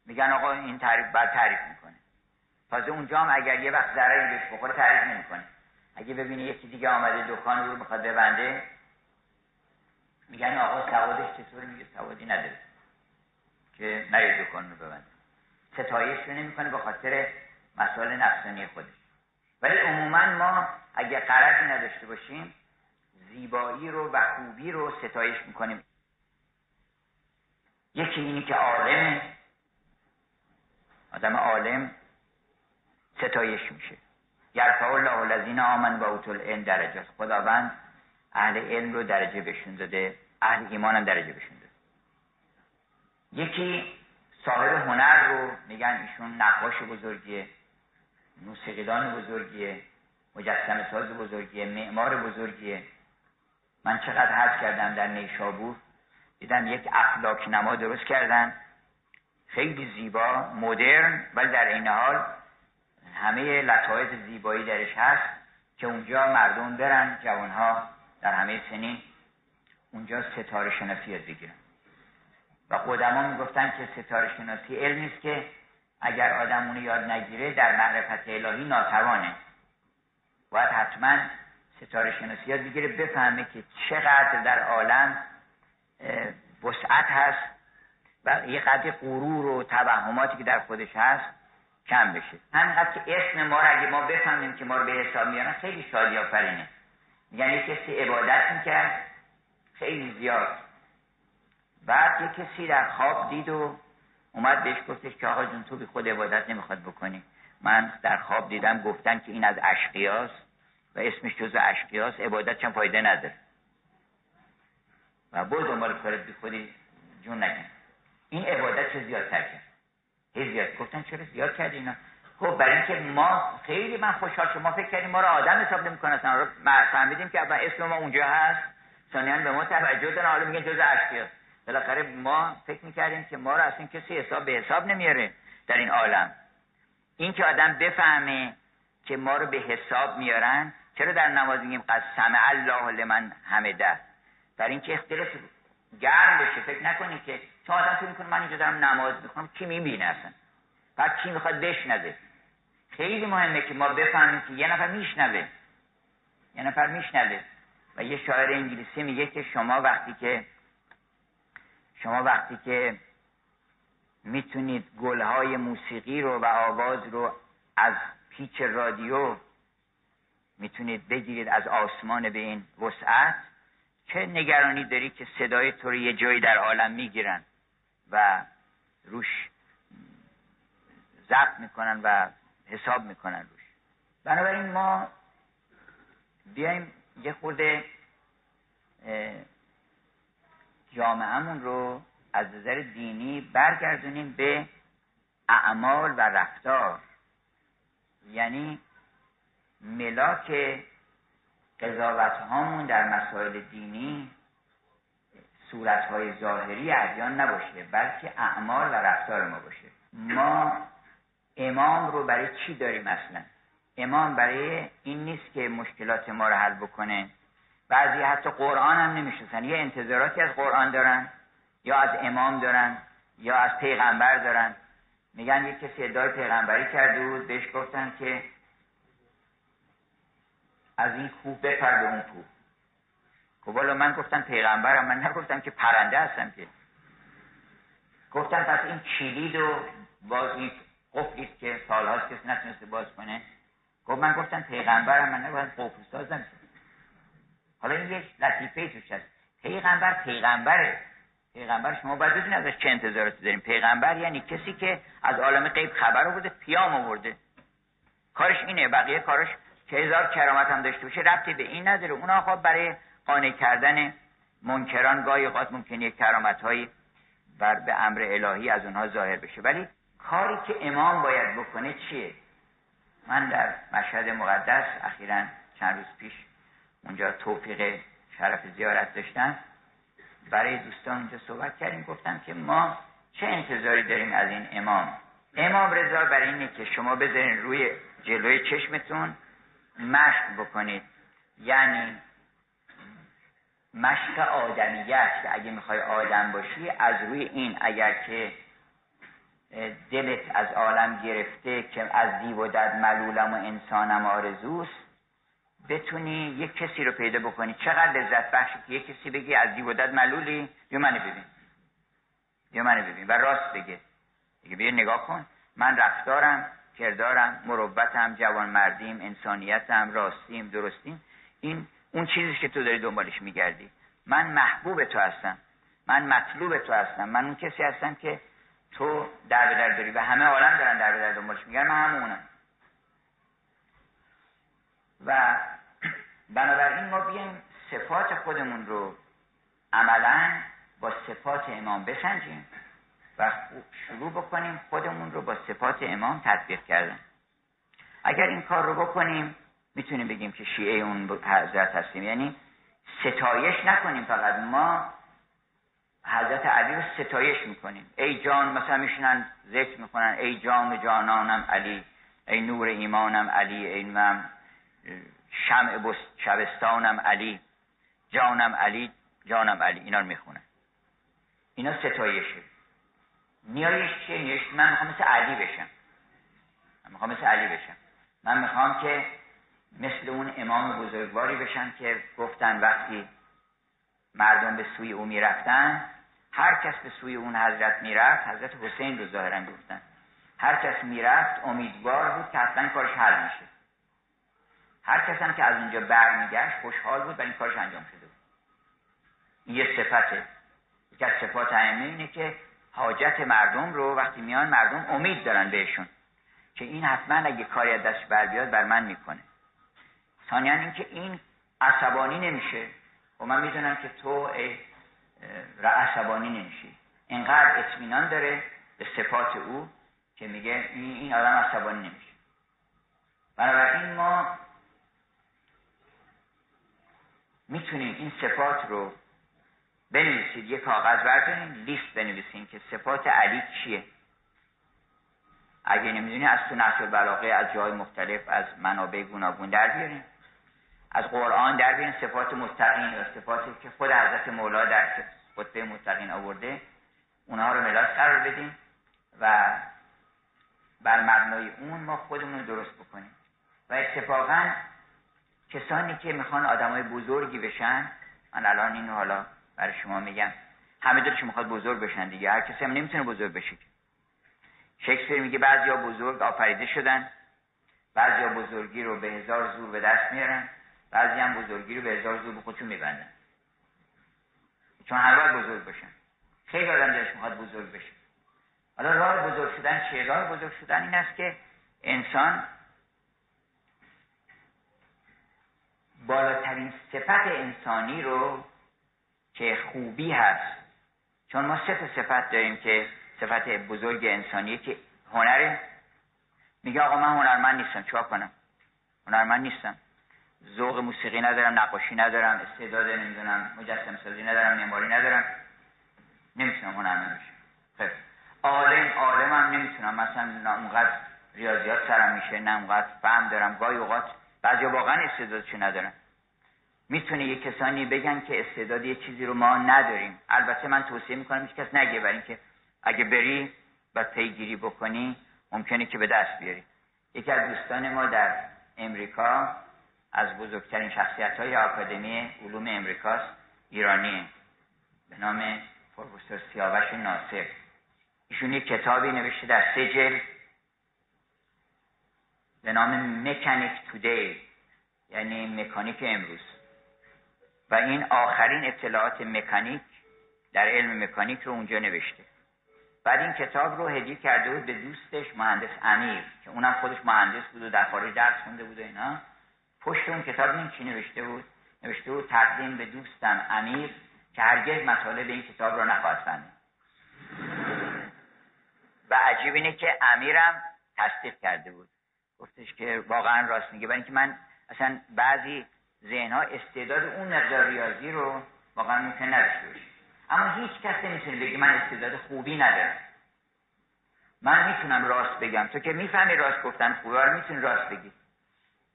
میگن آقا این تعریف بعد تعریف می‌کنه. تازه اونجا هم اگر یه وقت ضرری بهش بخوره تعریف نمی‌کنه. اگه ببینی یکی دیگه آمده دکان رو می‌خواد ببنده میگن آقا سوادش چطوری؟ میگه سوادی نداره که نه دکان رو ببنده. ستایش رو نمی‌کنه به خاطر مسائل نفسانی خودش. ولی عموما ما اگه قرضی نداشته باشیم زیبایی رو و خوبی رو ستایش می‌کنیم. یکی اینی که عالمه. آدم عالم ستایش میشه. یرفع الله الذین آمن و اوتل العلم درجات. خداوند اهل علم رو درجه بشون داده اهل ایمان هم درجه بشون داده. یکی صاحب هنر رو میگن ایشون نقاش بزرگیه. موسیقیدان بزرگیه مجسم ساز بزرگیه معمار بزرگیه. من چقدر حرف کردم در نیشابور؟ دیدم یک افلاک نما درست کردن. خیلی زیبا مدرن ولی در این حال همه لطایف زیبایی درش هست که اونجا مردم برن جوانها در همه سنین اونجا ستاره شناسی یاد بگیرن. و قدما می‌گفتن که ستاره شناسی علم نیست که اگر آدم اونو یاد نگیره در معرفت الهی ناتوانه. باید حتما ستاره شناسی یاد بگیره بفهمه که چقدر در عالم وسعت هست و یه قدر غرور و توهماتی که در خودش هست کم بشه. همینقدر که اسم ما رو اگه ما بفهمیم که ما رو به حساب میارن خیلی شادی آفرینه یعنی کسی عبادت می‌کرد خیلی زیاد. بعد یه کسی در خواب دید و اومد بهش گفتش که آقا جون تو بی خود عبادت نمی‌خواد بکنی. من در خواب دیدم گفتن که این از اشقیاست و اسمش جز اشقیاست عبادت چون فایده نداره. و بود دنبال کارت بی خودی جون نکن. این عبادت چه زیاد کرد؟ هی زیاد گفتن چرا زیاد کردی اینا؟ خب برای اینکه ما خیلی من خوشحال شما فکر کردیم ما رو آدم حساب نمی‌کنن اصلا فهمیدیم که اول اسم ما اونجا هست. ثانیا به ما توجه دارن حالا میگن جز اشقیاست. بالاخره ما فکر می‌کردیم که ما رو اصلا کسی حساب به حساب نمیاره در این عالم. این که آدم بفهمه که ما رو به حساب میارن چرا در نماز میگیم قد سمع الله لمن حمده؟ در اینکه اختلاف گرم بشه. فکر نکنید که چون آدم فکر می‌کنه من اینجا دارم نماز می‌خونم کی می‌بینه اصلا؟ بعد کی می‌خواد بشنوه؟ خیلی مهمه که ما بفهمیم که یه نفر میشنوه. یه نفر میشنوه. و یه شاعر انگلیسی میگه که شما وقتی که شما وقتی که می‌تونید گلهای موسیقی رو و آواز رو از پیچ رادیو می‌تونید بگیرید از آسمان به این وسعت چه نگرانی داری که صدای تو رو یه جایی در عالم می‌گیرن و روش ضبط می‌کنن و حساب می‌کنن روش؟ بنابراین ما بیایم یه خورده جامعهمون رو از نظر دینی برگردونیم به اعمال و رفتار. یعنی ملاک قضاوت هامون در مسائل دینی صورت های ظاهری ادیان نباشه بلکه اعمال و رفتار ما باشه. ما امام رو برای چی داریم اصلا؟ امام برای این نیست که مشکلات ما رو حل بکنه. بعضی حتی قرآن هم نمی‌شناسن. یه انتظاراتی از قرآن دارن یا از امام دارن یا از پیغمبر دارن. میگن یه کسی ادعای پیغمبری کرده بود بهش گفتن که از این کوه بپر اون کوه خب من گفتم پیغمبرم من نگفتم که پرنده هستم که. گفتم پس این کلید و باز این قفلی که سالهاست کسی نتونسته باز کنه. گفت من گفتم پیغمبرم من نگفتم قفل سازم. حالا این یک لطیفه توش هست. پیغمبر پیغمبره پیغمبر شما باید بدونید ازش چه انتظاراتی داریم. پیغمبر یعنی کسی که از عالم غیب خبر آورده پیام آورده. کارش اینه بقیه کارش که هزار کرامت هم داشته باشه ربطی به این نداره. اونا خب برای قانع کردن منکران گاهی اوقات ممکنه کرامت هایی بر به امر الهی از اونها ظاهر بشه. ولی کاری که امام باید بکنه چیه؟ من در مشهد مقدس اخیرا چند روز پیش اونجا توفیق شرف زیارت داشتن. برای دوستان اونجا صحبت کردیم گفتم که ما چه انتظاری داریم از این امام؟ امام رضا برای اینه که شما بذارین روی جلوی چشمتون مشق بکنید. یعنی مشق آدمیت که اگه می‌خوای آدم باشی از روی این اگر که دلت از عالم گرفته که از دیو و دد ملولم و انسانم آرزوست بتونی یک کسی رو پیدا بکنی. چقدر لذت بخشی که یک کسی بگی از دیو و دد ملولی بیا منو ببین. بیا منو ببین. و راست بگه. دیگه بیا نگاه کن. من رفتارم کردارم مروتم جوان مردیم انسانیتم راستیم درستیم. این اون چیزی که تو داری دنبالش میگردی. من محبوب تو هستم. من مطلوب تو هستم. من اون کسی هستم که تو در به داری و همه عالم دارن در به در دنبالش میگن من همونم. و بنابراین ما بیایم صفات خودمون رو عملا با صفات امام بسنجیم و شروع بکنیم خودمون رو با صفات امام تطبیق کردن. اگر این کار رو بکنیم می‌تونیم بگیم که شیعه اون حضرت هستیم. یعنی ستایش نکنیم فقط. ما حضرت علی رو ستایش می‌کنیم. ای جان مثلا میشنن ذکر می‌کنن. ای جان جانانم علی ای نور ایمانم علی ای من شمع شبستانم علی جانم علی جانم علی. اینا رو می‌خونن اینا ستایشه نیایش چیه؟ نیایش من می‌خوام مثل علی بشم. من می‌خوام مثل علی بشم. من می‌خوام که مثل اون امام بزرگواری بشم که گفتن وقتی مردم به سوی او می‌رفتن هر کس به سوی اون حضرت می‌رفت حضرت حسین رو ظاهرا گفتن. هر کس می‌رفت امیدوار بود که حتما کارش حل میشه. هر کس هم که از اونجا برمیگشت خوشحال بود و این کارش انجام شده بود. این یه صفته یکی از صفات ائمه اینه که حاجت مردم رو وقتی میان مردم امید دارن بهشون که این حتما اگه کاری از دستش بر بیاد بر من می‌کنه. ثانیا اینکه این عصبانی نمیشه. و من می‌دونم که تو ای عصبانی نمیشی. اینقدر اطمینان داره به صفات او که میگه این, این آدم عصبانی نمیشه. بنابراین ما می‌تونیم این صفات رو بنویسید. یه کاغذ برداریم لیست بنویسیم که صفات علی چیه. اگه نمی‌دونی از تو نصر بلاغه از جای مختلف از منابع گوناگون در بیاریم. از قرآن در بیاریم. صفات مستقین و صفاتی که خود حضرت مولا در خطبه مستقین آورده اونها رو ملاک قرار بدیم و بر مبنای اون ما خودمون درست بکنیم. و اتفاقا کسانی که می‌خوان آدمای بزرگی بشن من الان اینو حالا برای شما میگم. همه دلش می‌خواد بزرگ بشن دیگه. هر کسی هم نمی‌تونه بزرگ بشه شکسپیر میگه بعضیا بزرگ آفریده شدن. بعضیا بزرگی رو به هزار زور به دست میارن. بعضی هم بزرگی رو به هزار زور به خودشون میبندن. چون هر وقت بزرگ بشن. خیلی آدم دلش می‌خواد بزرگ بشه. حالا راه بزرگ شدن چه راه بزرگ شدن این است که انسان بالاترین صفت انسانی رو که خوبی هست چون ما سه صفت داریم که صفت بزرگ انسانی که هنر میگه آقا من هنرمند نیستم چیکار کنم؟ هنرمند نیستم. ذوق موسیقی ندارم نقاشی ندارم استعداد نمی‌دونم مجسم سازی ندارم معماری ندارم. نمی‌تونم هنرمند بشم. خب. عالم عالمم نمی‌تونم. مثلا اونقدر ریاضیات سرم میشه نه اونقدر فهم دارم. گاهی اوقات بعضی واقعا استعدادشو ندارم می‌تونه یه کسانی بگن که استعداد یه چیزی رو ما نداریم. البته من توصیه می‌کنم هیچ کس نگه برای اینکه اگه بری و پیگیری بکنی ممکنه که به دست بیاری. یکی از دوستان ما در امریکا از بزرگترین شخصیت های آکادمی علوم امریکاست ایرانی به نام پروفسور سیاوش ناصر. ایشون یک کتابی نوشته در سه به نام مکانیک تودی یعنی مکانیک امروز. و این آخرین اطلاعات مکانیک در علم مکانیک رو اونجا نوشته. بعد این کتاب رو هدیه کرده بود به دوستش مهندس امیر که اونم خودش مهندس بود و در خارج درس خونده بود و اینا. پشت اون کتاب این چی نوشته بود؟ نوشته بود تقدیم به دوستم امیر که هرگز مطالب این کتاب رو نخواهد فهمید و عجیب اینه که امیرم تصدیق کرده بود. گفتش که واقعا راست میگه. برای اینکه من اصلا بعضی ذهنها استعداد اون مقدار ریاضی رو واقعا ممکن نداشته اما هیچ کس نمی‌تونه بگه من استعداد خوبی ندارم. من می‌تونم راست بگم. تو که می‌فهمی راست گفتن خوبه رو می‌تونی راست بگی.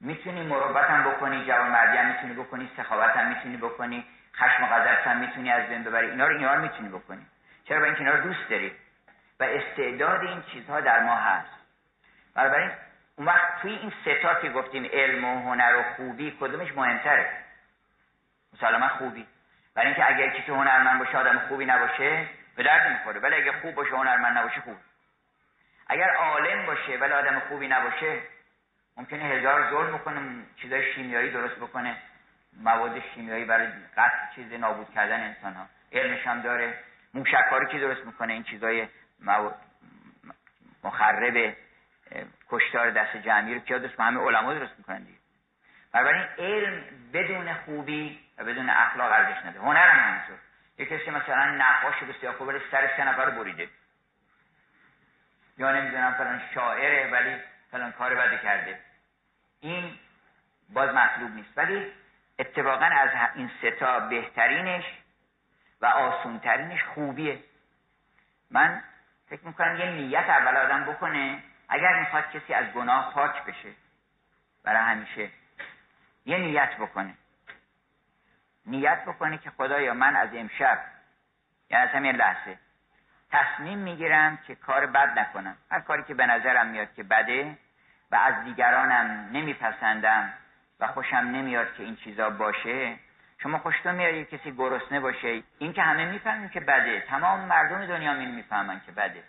می‌تونی مروت هم بکنی جوان مردی می‌تونی بکنی سخاوت هم می‌تونی بکنی خشم و هم می‌تونی از بین ببری. اینا رو اینا رو می‌تونی بکنی. چرا؟ برای اینکه اینا رو دوست داری. و استعداد این چیزها در ما هست. بنابراین اون وقت توی این ستا که گفتیم علم و هنر و خوبی کدومش مهمتره؟ مسلما خوبی. برای اینکه اگر کسی هنرمند باشه آدم خوبی نباشه به درد می‌خوره ولی اگر خوب باشه هنرمند نباشه خوب اگر عالم باشه ولی آدم خوبی نباشه ممکنه هزار ظلم بکنه چیزای شیمیایی درست بکنه. مواد شیمیایی برای قتل چیز نابود کردن انسان ها علمش هم داره. موشکاری که درست می‌کنه؟ این چیزای مخرب کشتار دست جمعی رو کیا درست همه علما درست می‌کنن دیگه. بنابراین علم بدون خوبی و بدون اخلاق ارزش نده هنر هم همینطور. یه کسی مثلا نقاش بسیار خوب ولی سر سه نفر بریده. یا نمی‌دونم فلان شاعره ولی فلان کار بده کرده. این باز مطلوب نیست. ولی اتفاقا از این ستا بهترینش و آسونترینش خوبیه. من فکر می‌کنم یه نیت اول آدم بکنه اگر می‌خواد کسی از گناه پاک بشه برای همیشه یه نیت بکنه. نیت بکنه که خدایا من از امشب یعنی از همین لحظه تصمیم می‌گیرم که کار بد نکنم. هر کاری که به نظرم میاد که بده و از دیگرانم نمیپسندم و خوشم نمیاد که این چیزا باشه شما خوشتون میاد یه کسی گرسنه باشه. این که همه می‌فهمیم که بده. تمام مردم دنیا می می‌فهمن که بده.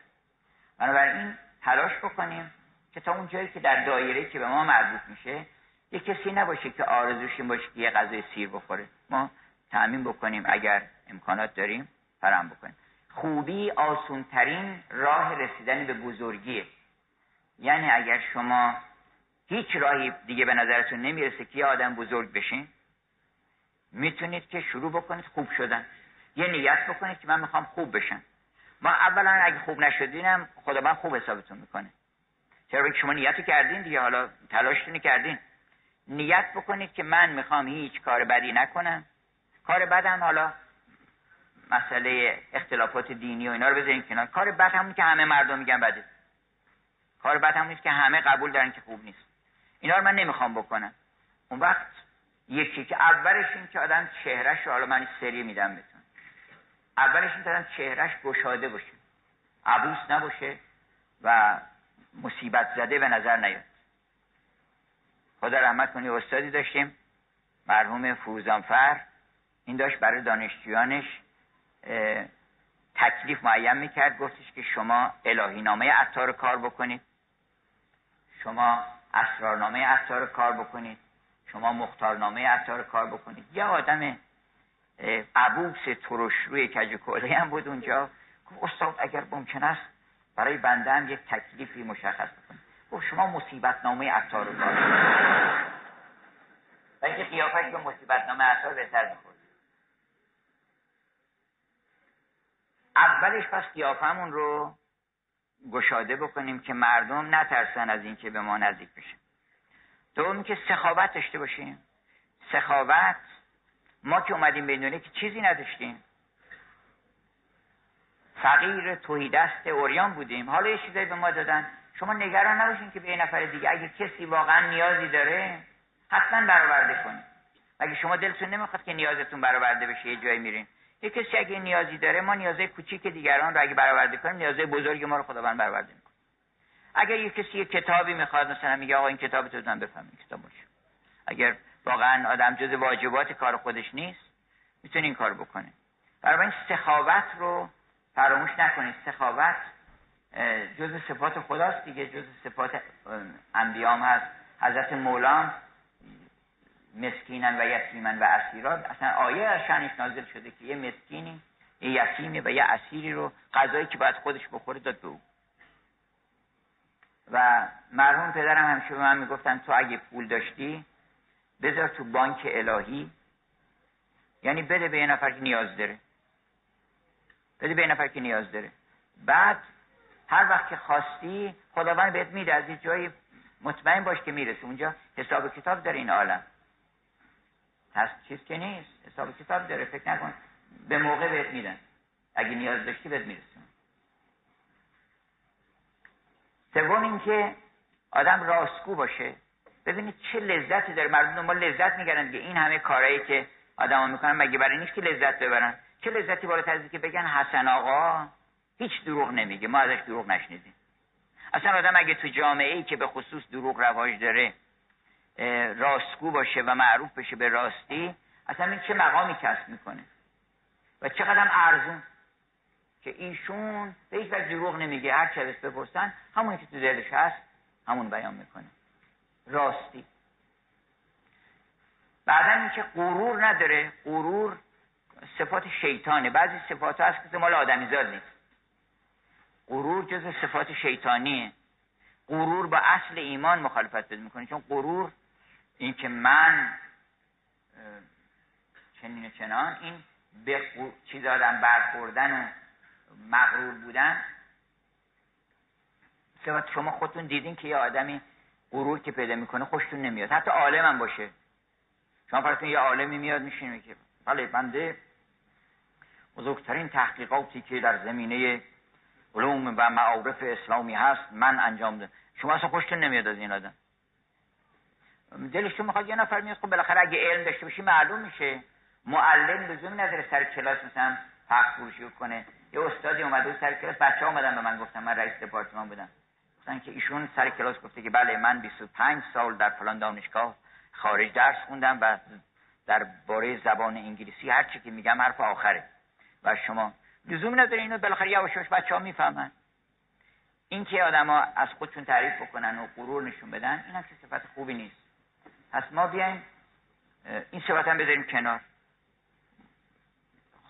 بنابراین تلاش بکنیم که تا اون جایی که در دایره که به ما مربوط میشه یه کسی نباشه که آرزوش این باشه که یه غذای سیر بخوره. ما تعمین بکنیم اگر امکانات داریم فرام بکنیم. خوبی آسونترین راه رسیدن به بزرگیه. یعنی اگر شما هیچ راهی دیگه به نظرتون نمی‌رسه که یه آدم بزرگ بشین می‌تونید که شروع بکنید خوب شدن. یه نیت بکنید که من می‌خوام خوب بشم. ما اولا اگه خوب نشدینم خدا من خوب حسابتون می‌کنه. چرا شما نیت کردین دیگه حالا تلاشتونی کردین. نیت بکنید که من می‌خوام هیچ کار بدی نکنم. کار بدم حالا مسئله اختلافات دینی و اینا رو بذارین کنار. کار بد همون که همه مردم میگن بده. کار بد همون که همه قبول دارن که خوب نیست. اینا رو من نمی‌خوام بکنم. اون وقت یکی که اولش این که آدم چهرش رو حالا من سری میدم بتون اولش این آدم چهرش گشاده باشه. عبوس نباشه و مصیبت زده به نظر نیاد. خدا رحمت کنی استادی داشتیم مرحوم فروزانفر. این داشت برای دانشجویانش تکلیف معین می‌کرد. گفتش که شما الهی نامه عطار کار بکنید. شما اسرارنامه عطار کار بکنید. شما مختارنامه عطار کار بکنید. یه آدم عبوس ترش روی کج هم بود اونجا. گفت استاد اگر ممکن است برای بنده هم یک تکلیفی مشخص بکنید گفت شما مصیبت نامه عطار رو کار و اینکه قیافش به مصیبت نامه عطار بهتر می‌خورد. اولش پس قیافمون رو گشاده بکنیم که مردم نترسن از اینکه به ما نزدیک بشن. دوم که سخاوت داشته باشیم. سخاوت ما که اومدیم به دنیا که چیزی نداشتیم. فقیر توهی دست اوریان بودیم. حالا یه چیزایی به ما دادن. شما نگران نباشین که به یه نفر دیگه اگه کسی واقعا نیازی داره حتما برآورده کنید اگه شما دلتون نمی‌خواد که نیازتون برآورده بشه؟ یه جایی میرین. یه کسی اگه نیازی داره ما نیازهای کوچیک دیگران رو اگه برآورده کنیم نیازهای بزرگ ما رو خداوند برآورده می‌کنه. اگر یه کسی یه کتابی می‌خواد مثلا میگه آقا این کتاب تو من بفهمید کتاب باشه اگر واقعا آدم جز واجبات کار خودش نیست می‌تونه این کار بکنه. برای سخاوت رو فراموش نکنید. سخاوت جز صفات خداست دیگه. جز صفات انبیام هست. حضرت مولام مسکینن و یتیمن و اسیران اصلا آیه از شنش نازل شده که یه مسکینی یه یتیمی و یه اسیری رو غذایی که باید خودش بخوره داد به و مرحوم پدرم همیشه به من می‌گفتن تو اگه پول داشتی بذار تو بانک الهی. یعنی بده به یه نفر که نیاز داره. بده به یه نفر که نیاز داره. بعد هر وقت که خواستی خداوند بهت میده. از این جایی مطمئن باش که می‌رسه اونجا حساب کتاب داره این عالم. هست چیز که نیست. حساب کتاب داره. فکر نکن. به موقع بهت میدن. اگه نیاز داشتی بهت می‌رسه سوم اینکه آدم راستگو باشه. ببینید چه لذتی داره. مردم ما لذت می‌گیرن دیگه. این همه کارهایی که آدما می‌کنن مگه برای نیست که لذت ببرن؟ چه لذتی بالاتر از که بگن حسن آقا؟ هیچ دروغ نمیگه. ما ازش دروغ نشنیدیم. اصلا آدم اگه تو جامعه ای که به خصوص دروغ رواج داره راستگو باشه و معروف بشه به راستی اصلا این چه مقامی کسب می‌کنه؟ و چقدر ارزون که ایشون به هیچ دروغ نمیگه. هر چه بپرسن همون که تو دلش هست همون بیان می‌کنه. راستی. بعدا اینکه غرور نداره. غرور صفات شیطانه. بعضی صفات هست که مال آدمیزاد نیست. غرور جز صفات شیطانیه. غرور با اصل ایمان مخالفت پیدا می‌کنه. چون غرور این که من چنین و چنان این به چیز آدم برخوردن و مغرور بودن. شما خودتون دیدین که یه آدمی غرور که پیدا می‌کنه خوشتون نمیاد. حتی عالم هم باشه. شما فراتون یه عالمی میاد میشین که بله بنده بزرگترین تحقیقاتی که در زمینه علوم و معارف اسلامی هست من انجام ده شما اصلا خوشتون نمیاد از این آدم. دلشون می‌خواد یه نفر میاد خب بالاخره اگه علم داشته باشی معلوم میشه. معلم لزومی نداره سر کلاس مثلا حق فروشی کنه. یه استادی اومده سر کلاس بچه اومدن به من گفتم من رئیس دپارتمان بودم. گفتن که ایشون سر کلاس گفته که بله من 25 سال در فلان دانشگاه خارج درس خوندم و در باره زبان انگلیسی هر چی که میگم حرف آخره. و شما لزوم نداره اینو بالاخره یواش یواش بچه ها می‌فهمن. این که آدما از خودشون تعریف بکنن و غرور نشون بدن این هم که صفت خوبی نیست. پس ما بیایم این صفت هم بذاریم کنار.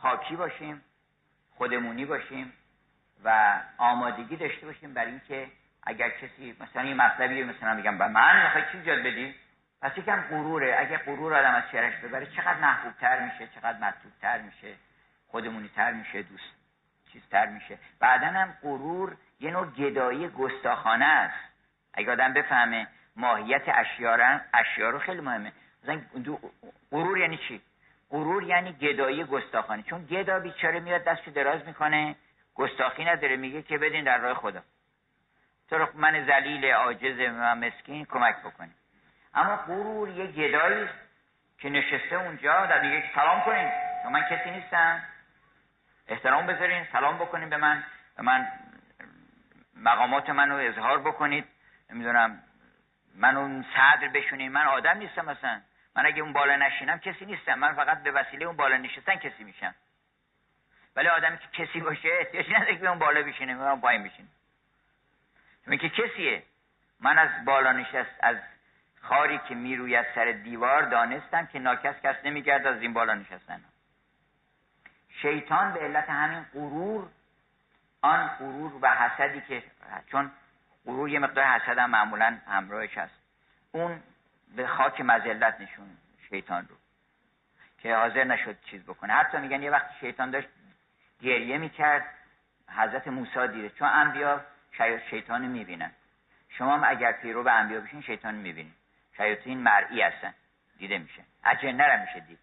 خاکی باشیم خودمونی باشیم و آمادگی داشته باشیم برای اینکه اگر کسی مثلا یه مطلبی مثلا میگم به من می‌خوای چی جاد بدی؟ پس یکم غروره. اگه غرور آدم از چهرش ببره چقدر محبوبتر میشه چقدر مطلوبتر میشه خودمونی تر میشه دوست چیزتر میشه. بعدا هم غرور یه نوع گدایی گستاخانه است. اگه آدم بفهمه ماهیت اشیارن اشیار رو خیلی مهمه. مثلا غرور یعنی چی؟ غرور یعنی گدایی گستاخانه. چون گدا بیچاره میاد دستشو دراز می‌کنه گستاخی نداره میگه که بدین در راه خدا. تو من ذلیل عاجز و مسکین کمک بکنی. اما غرور یه گدایی که نشسته اونجا در میگه سلام کنین. من کسی نیستم. احترام بذارین سلام بکنین به من. به من مقامات منو اظهار بکنید. نمی‌دونم منو صدر بشونین. من آدم نیستم مثلا من اگه اون بالا نشینم کسی نیستم. من فقط به وسیله اون بالا نشستن کسی میشم. ولی آدمی که کسی باشه احتیاجی نداره که اون بالا بشینه من پایین بشینه. چون که کسیه؟ من از بالا نشست از خاری که می‌روی از سر دیوار دانستم که ناکس کس نمیگرد از این بالا نشستن شیطان به علت همین غرور آن غرور و حسدی که چون غرور یه مقدار حسد هم معمولا همراهش هست. اون به خاک مزلت نشون شیطان رو که حاضر نشد چیز بکنه. حتی میگن یه وقتی شیطان داشت گریه می‌کرد حضرت موسی دیده چون انبیا شیطان می‌بینن شما هم اگر پیرو به انبیا بشین شیطان می‌بینین شیاطین مرئی هستن. دیده میشه. اجنه میشه دید.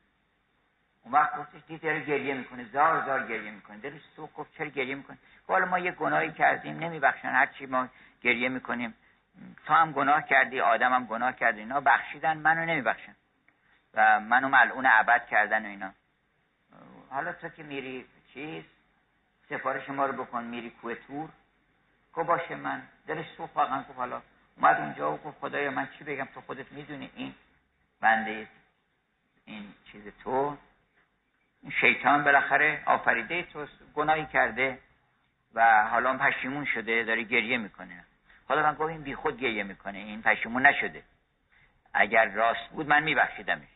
اون وقت گفتش دید داره گریه می‌کنه. زار زار گریه می‌کنه. دلش سوخت. گفت چرا گریه می‌کنه حالا ما یه گناهی کردیم. نمیبخشن. هر چی ما گریه می‌کنیم. تو هم گناه کردی آدم هم گناه کردی. اینا بخشیدن. منو نمیبخشن. و منو ملعون عبد کردن و اینا. حالا تو که میری چیز؟ سفارش ما رو بکن. میری کوه تور. کو باشه من. دلش سوخت واقعا گفت حالا. اومد اونجا و گفت خدایا من چی بگم تو خودت می‌دونی؟ این بنده این چیز تو. شیطان بالاخره آفریده تو گناهی کرده و حالا پشیمون شده داره گریه می‌کنه. حالا من گفت این بی خود گریه می‌کنه این پشیمون نشده. اگر راست بود من میبخشیدمش.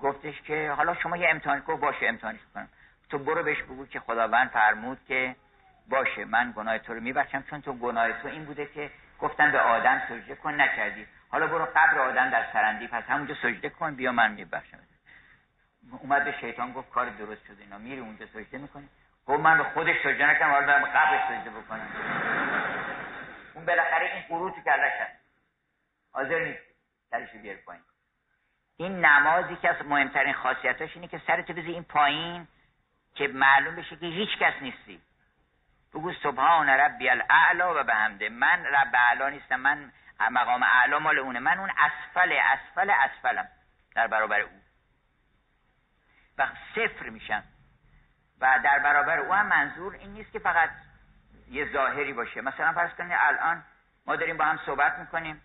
گفتش که حالا شما یه امتحان گفت باشه امتحانش کنم تو برو بهش بگو که خداوند فرمود که باشه من گناه تو رو میبخشم چون تو گناه تو این بوده که گفتن به آدم سجده کن نکردی. حالا برو قبر آدم در سرندی پس همونجا سجده کن بیا من میبخشم. اومد به شیطان گفت کار درست شده اینا میری اونجا سجده می‌کنی؟ گفت من به خودش سجده نکنم حالا دارم قبر سجده بکنم. اون بالاخره این قروط کلش هست حاضر نیست. سرش بیار پایین. این نمازی که از مهمترین خاصیتاش اینه که سرت بزی این پایین که معلوم بشه که هیچ کس نیستی. بگو سبحان ربی الاعلا و به همده من رب اعلا نیستم من مقام اعلا مال اونه. من اون اسفل اسفل اسفلم. در برابر او. و صفر میشم. و در برابر او هم منظور این نیست که فقط یه ظاهری باشه. مثلا فرض کنید الان ما داریم با هم صحبت می‌کنیم.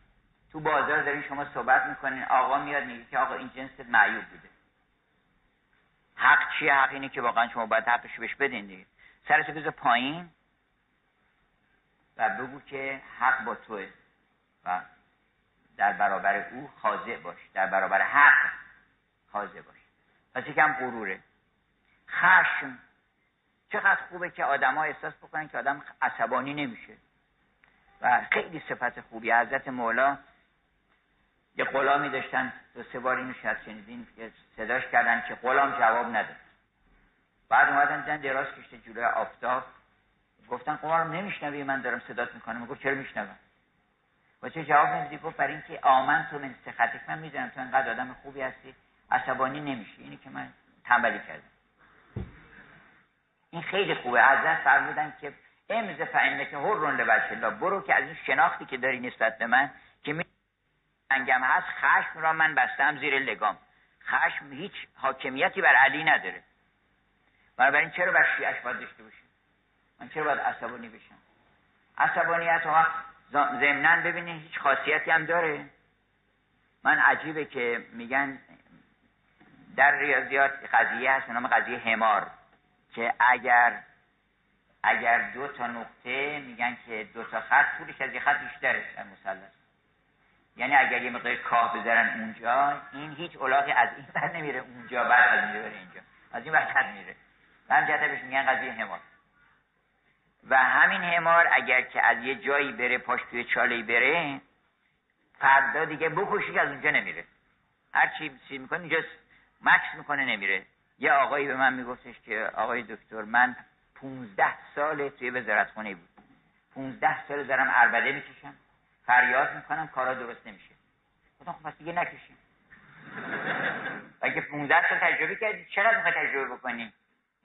تو بازار داریم شما صحبت می‌کنین. آقا میاد میگه که آقا این جنس معیوب بوده. حق چیه؟ حق اینه که واقعا شما باید حقش بهش بدین دیگه. سرت بذار پایین و بگو که حق با توه و در برابر او خاضع باش. در برابر حق خاضع باش. پس یکم غروره. خشم. چقدر خوبه که آدما احساس بکنن که آدم عصبانی نمیشه. و خیلی صفت خوبی. حضرت مولا یه غلامی داشتن دو سه بار اینو شاید شنیدین صداش کردن که غلام جواب نداد. بعد اومدن دیدن دراز کشته جلوی آفتاب. گفتن قمارم نمیشنوی من دارم صدات می‌کنم. گفت چرا میشنوم؟ و چه جواب نمیدی؟ گفت برای اینکه آمن تو من استخطک من می‌دونم تو انقدر آدم خوبی هستی عصبانی نمیشی. اینی که من تنبلی کردم. این خیلی خوبه. از فرمودن که امز فعنه که هر رونده الله برو که از این شناختی که داری نسبت به من که می انگم هست خشم را من بستم زیر لگام. خشم هیچ حاکمیتی بر علی نداره. بنابراین چرا بر شیعش باید داشته باشیم؟ من چرا باید عصبانی بشم؟ عصبانیت ها ضمنا ببینید هیچ خاصیتی هم داره. من عجیبه که میگن در ریاضیات قضیه هست نام قضیه همار که اگر اگر دو تا نقطه میگن که دو تا خط طولش از یه خط بیشتره در مثلث یعنی اگر یه مقدار کاه بذارن اونجا این هیچ علاقی از این بر نمیره اونجا بعد از اینجا بره اینجا. از این بر میره و هم بهش میگن قضیه همار و همین همار اگر که از یه جایی بره پاش توی چاله بره فردا دیگه بکشی از اونجا نمیره. هر چی سی می‌کنه اینجا مکس می‌کنه نمیره. یه آقایی به من میگفتش که آقای دکتر من 15 سال توی وزارت خونه بود. 15 سال دارم اربده می‌کشم. فریاد می‌کنم کارا درست نمیشه. گفتم خب پس دیگه نکشیم. (laughs) اگه 15 سال تجربه کردی چقدر می‌خوای تجربه بکنی؟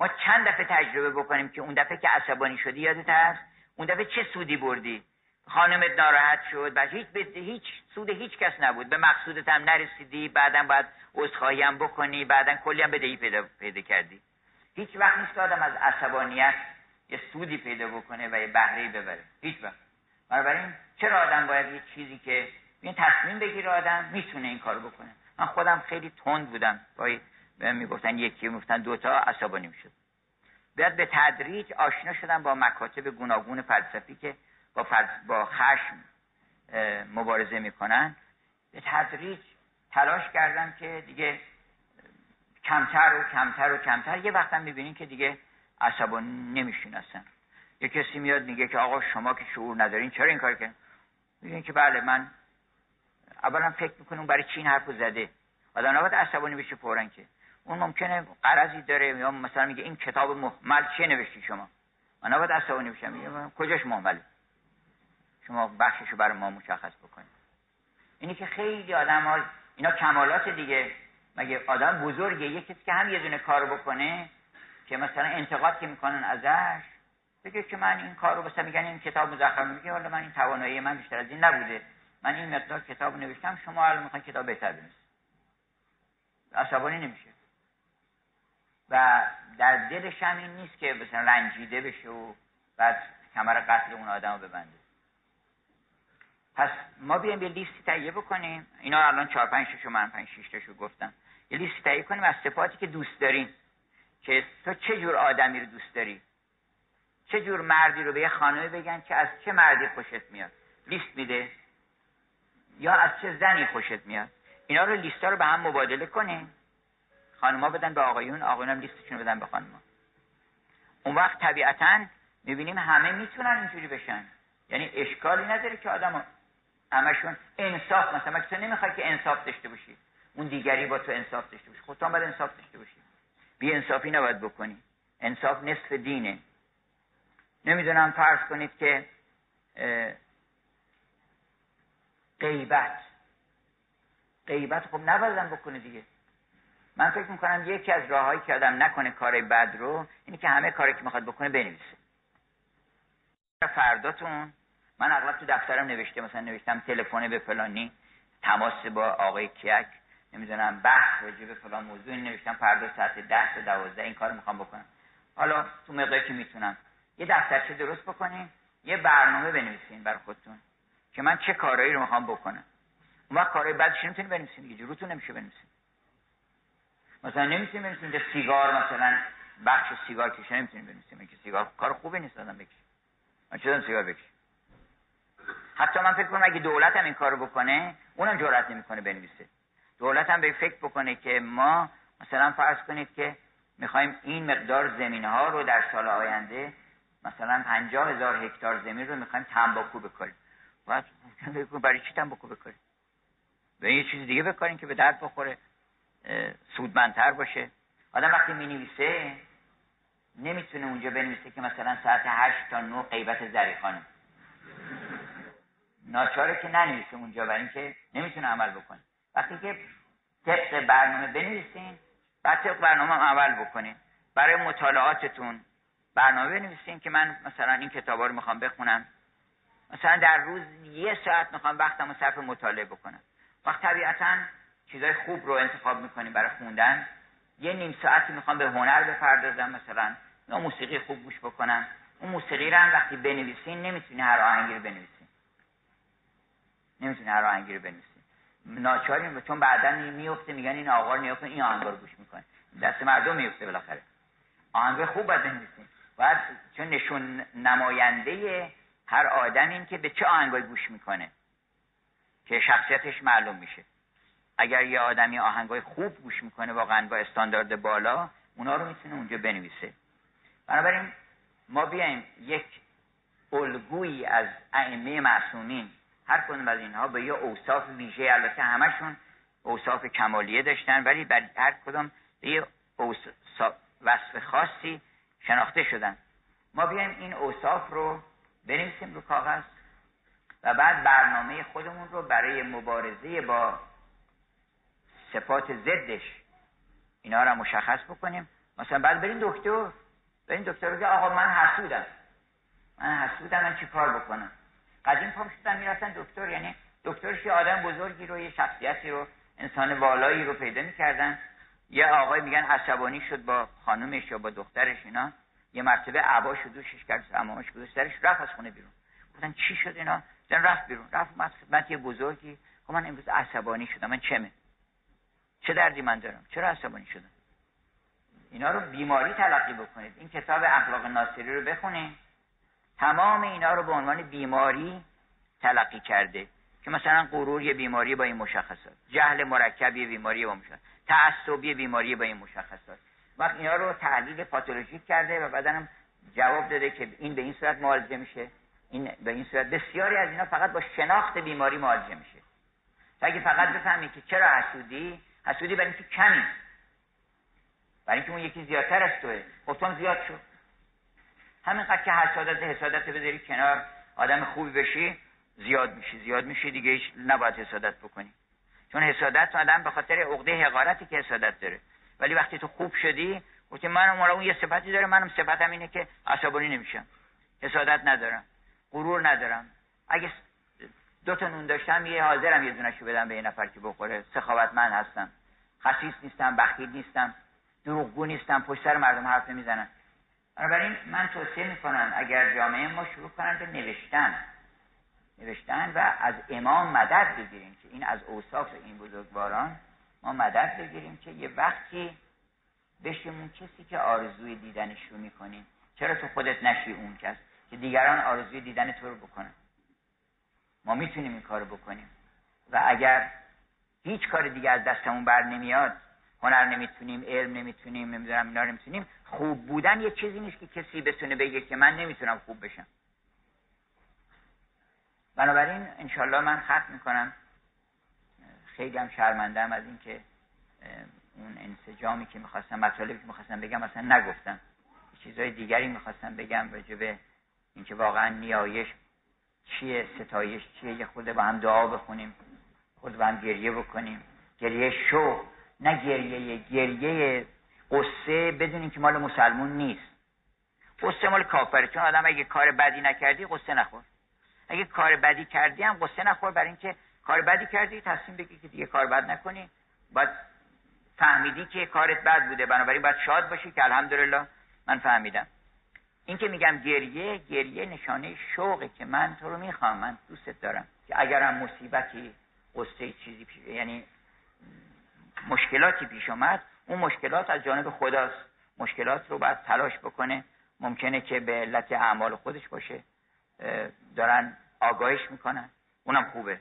ما چند دفعه تجربه بکنیم که اون دفعه که عصبانی شدی یادت هست؟ اون دفعه چه سودی بردی؟ خانمت ناراحت شد و هیچ هیچ سود هیچ کس نبود. به مقصودت هم نرسیدی بعدا باید عذرخواهی هم بکنی بعدا کلی هم بدهی پیدا, پیدا کردی. هیچ وقت نیست آدم از عصبانیت یه سودی پیدا بکنه و یه بهره ببره. هیچ وقت. بنابراین چرا آدم باید یه چیزی که این تصمیم بگیره آدم می‌تونه این کارو بکنه؟ من خودم خیلی تند بودم با می‌گفتن یکی می‌گفتن دوتا عصبانی می‌شد. باید به تدریج آشنا شدم با مکاتب گوناگون فلسفی که با, با خشم مبارزه می‌کنن. به تدریج تلاش کردم که دیگه کمتر و کمتر و کمتر. یه وقتم می‌بینین که دیگه عصبانی نمیشین اصلا یه کسی میاد میگه که آقا شما که شعور ندارین چرا این کار کردین؟ میگین که بله من اولا فکر می‌کنم برای چی این حرفو زده؟ آدم نباید عصبانی بشه فورا که. اون ممکنه قرضی داره یا مثلا میگه این کتاب محمل چه نوشتی شما؟ من نباید عصبانی بشم. میگه کجاش محمله شما بخششو برای ما مشخص بکنید. اینی که خیلی آدم ها اینا کمالات دیگه. مگه آدم بزرگه؟ یه کسی که هم یه دونه کار بکنه که مثلا انتقاد که می‌کنن ازش بگه که من این کار رو مثلا میگن این کتاب مزخرف. میگه حالا من این توانایی من بیشتر از این نبوده. من این مقدار کتاب نوشتم شما الان می‌خواین کتاب بهتر بنویسید. عصبانی نمیشه. و در دلش هم این نیست که مثلا رنجیده بشه و بعد کمر قتل اون آدم رو ببنده. پس ما بیایم یه لیستی تهیه بکنیم. اینا الان چهار پنج شو من پنج شیش تاشو گفتم. یه لیستی تهیه کنیم از صفاتی که دوست داریم. که تو چه جور آدمی رو دوست داری؟ چه جور مردی رو به یه خانمی بگن که از چه مردی خوشت میاد؟ لیست میده. یا از چه زنی خوشت میاد؟ اینا رو لیستا رو به هم مبادله کنیم. خانما بدن به آقایون آقایون هم لیستشون بدن به خانما اون وقت طبیعتا می‌بینیم همه می‌تونن اینجوری بشن. یعنی اشکالی نداره که آدم همشون انصاف مثلا تو نمی‌خوای که انصاف داشته باشی؟ اون دیگری با تو انصاف داشته باشی خودت هم باید انصاف داشته باشی. بی انصافی نباید بکنی. انصاف نصف دینه. نمی‌دونم فرض کنید که غیبت. غیبت خب نبازم بکنه دیگه. من فکر می‌کنم یکی از راههایی که آدم نکنه کار بد رو اینه که همه کاری که می‌خواد بکنه بنویسه. فرداتون من اغلب تو دفترم نوشته مثلا نوشتم تلفن به فلانی تماس با آقای کیک نمی‌دونم بحث راجع به فلان موضوع نوشتم فردا ساعت ده تا دوازده این کار می‌خوام بکنم. حالا تو مقداری که می‌تونم. یه دفترچه درست بکنین یه برنامه بنویسین برای خودتون که من چه کارهایی رو می‌خوام بکنم. اون وقت کارهای بعدش نمی‌تونی بنویسین دیگه روتون نمیشه بنویسین مثلا نمی‌تونی بنویسین که سیگار مثلا بخش سیگار کشیدن نمی‌تونی بنویسین که سیگار کار خوبی نیست آدم بکشه. من چه سیگار بکشه حتی من فکر کنم اگه دولت هم این کارو بکنه اونم جرئت نمی‌کنه بنویسه. دولت هم به فکر بکنه که ما مثلا فرض کنید که می‌خوایم این مقدار زمین ها رو در سال آینده مثلا پنجاه هزار هکتار زمین رو می‌خوایم تنباکو بکنیم باید برای چی تنباکو بکنیم به یه چیز دیگه بکنیم که به درد بخوره. سودمندتر باشه. آدم وقتی می نویسه نمی‌تونه اونجا بنویسه که مثلا ساعت هشت تا نه غیبت زریخانه ناچاره که ننویسه اونجا برای اینکه نمی‌تونه عمل بکنه. وقتی که طبق برنامه بنویسین بعد طبق برنامه عمل بکنین. برای مطالعاتتون برنامه بنویسین که من مثلا این کتابا رو می‌خوام بخونم. مثلا در روز یه ساعت می‌خوام وقتم رو صرف مطالعه بکنم. وقت طبیعتا چیزای خوب رو انتخاب می‌کنیم برای خوندن. یه نیم ساعتی می‌خوام به هنر بپردازم مثلا یا موسیقی خوب گوش بکنم. اون موسیقی رو هم وقتی بنویسین نمی‌تونی هر آهنگی رو بنویسین. نمی‌تونی هر آهنگی رو بنویسین. ناچاریم چون بعدا میفته میگن این آقا رو نیافته این آهنگ رو گوش می‌کنه. دست مردم میفته بالاخره. آهنگ خوب باید بنویسین. باید چون نشون نماینده هر آدم این که به چه آهنگایی گوش می‌کنه. که شخصیتش معلوم میشه. اگر یه آدمی آهنگای خوب گوش می‌کنه واقعا با استاندارد بالا اونا رو می‌تونه اونجا بنویسه. بنابراین ما بیایم یک الگویی از ائمه معصومین هر کدوم از اینها به یه اوصاف ویژه البته همشون اوصاف کمالیه داشتن ولی بر هر کدوم به یه وصف خاصی شناخته شدن. ما بیایم این اوصاف رو بنویسیم رو کاغذ و بعد برنامه خودمون رو برای مبارزه با صفات زدش اینا رو مشخص بکنیم. مثلا بعد بریم دکتر. بریم دکتر رو آقا من حسودم. من حسودم من چی کار بکنم؟ قدیم پام شدن می‌رفتن دکتر. یعنی دکترش یه آدم بزرگی رو یه شخصیتی رو انسان والایی رو پیدا می‌کردن. یه آقای میگن عصبانی شد با خانومش یا با دخترش اینا. یه مرتبه عباش و دوشش کرد امامش گذاشت سرش رفت از خونه بیرون. گفتن چی شد اینا؟ زن رفت بیرون. رفت من خدمت یه بزرگی. گفت من امروز عصبانی شدم. من چمه؟ چه دردی من دارم؟ چرا عصبانی شدم؟ اینا رو بیماری تلقی بکنید. این کتاب اخلاق ناصری رو بخونید. تمام اینا رو به عنوان بیماری تلقی کرده. که مثلا غرور یه بیماری با این مشخصات. جهل مرکب یه بیماری با مشخصات. تعصب یه بیماری با این مشخصات. وقت اینا رو تحلیل پاتولوژیک کرده و بعدم جواب داده که این به این صورت معالجه میشه. این به این صورت. بسیاری از اینا فقط با شناخت بیماری معالجه میشه. اگه فقط بفهمی که چرا حسودی حسودی برای اینکه کمی. برای اینکه اون یکی زیادتر از توه. خب زیاد شد همینقدر که حسادت حسادت بذاری کنار. آدم خوبی بشی زیاد میشی. زیاد میشی دیگه هیچ نباید حسادت بکنی. چون حسادت آدم به خاطر عقده حقارتی که حسادت داره. ولی وقتی تو خوب شدی گفتی من اون یه صفتی داره منم صفتم اینه که عصبانی نمیشم. حسادت ندارم. غرور ندارم. اگه دو تا نون داشتم یه حاضرم یه دونشو بدم به یه نفر که بخوره. سخاوتمند هستم. خسیس نیستم بخیل نیستم دروغگو نیستم پشت سر مردم حرف نمی‌زنم بنابراین من توصیه می‌کنم اگر جامعه ما شروع کنن به نوشتن نوشتن و از امام مدد بگیریم که این از اوصاف این بزرگواران ما مدد بگیریم که یه وقتی بشیم کسی که آرزوی دیدنش رو می‌کنیم. چرا تو خودت نشی اون کس که دیگران آرزوی دیدن تو رو بکنن؟ ما می‌تونیم این کارو بکنیم. و اگر هیچ کار دیگه از دستمون بر نمیاد. هنر نمی‌تونیم علم نمی‌تونیم نمی‌دونم اینا نمی‌تونیم. خوب بودن یه چیزی نیست که کسی بتونه بگه که من نمی‌تونم خوب بشم. بنابراین انشالله من ختم می‌کنم. خیلی هم شرمندم از اینکه اون انسجامی که می‌خواستم مطالبی که می‌خواستم بگم اصلا نگفتم. چیزهای دیگری می‌خواستم بگم راجع اینکه واقعا نیایش چیه ستایش چیه یه خود با هم دعا بخونیم. خود با هم گریه بکنیم. گریه شو نه گریه گریه قصه بدونیم که مال مسلمون نیست. قصه مال کافره. چون آدم اگه کار بدی نکردی قصه نخور. اگه کار بدی کردی هم قصه نخور. برای اینکه کار بدی کردی تصمیم بگی که دیگه کار بد نکنی. باید فهمیدی که کارت بد بوده. بنابراین باید شاد باشی که الحمدلله من فهمیدم. این که میگم گریه گریه نشانه شوقه که من تو رو می‌خوام. من دوستت دارم که اگرم مصیبتی قصه چیزی پیش یعنی مشکلاتی پیش آمد اون مشکلات از جانب خداست. مشکلات رو باید تلاش بکنه. ممکنه که به علت اعمال خودش باشه. دارن آگاهش می‌کنن. اونم خوبه.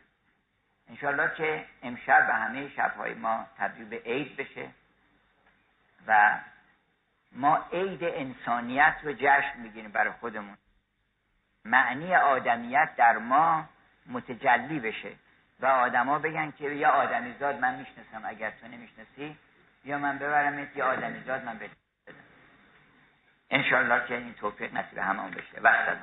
انشالله که امشب به همه شبهای ما تبدیل به عید بشه و ما عید انسانیت رو جشن می‌گیریم برای خودمون. معنی آدمیت در ما متجلی بشه. و آدما بگن که یه آدمیزاد من می‌شناسم اگر تو نمی‌شناسی یا من ببرم یه آدمیزاد من بدم. انشالله که این توفیق نصیب همون بشه. و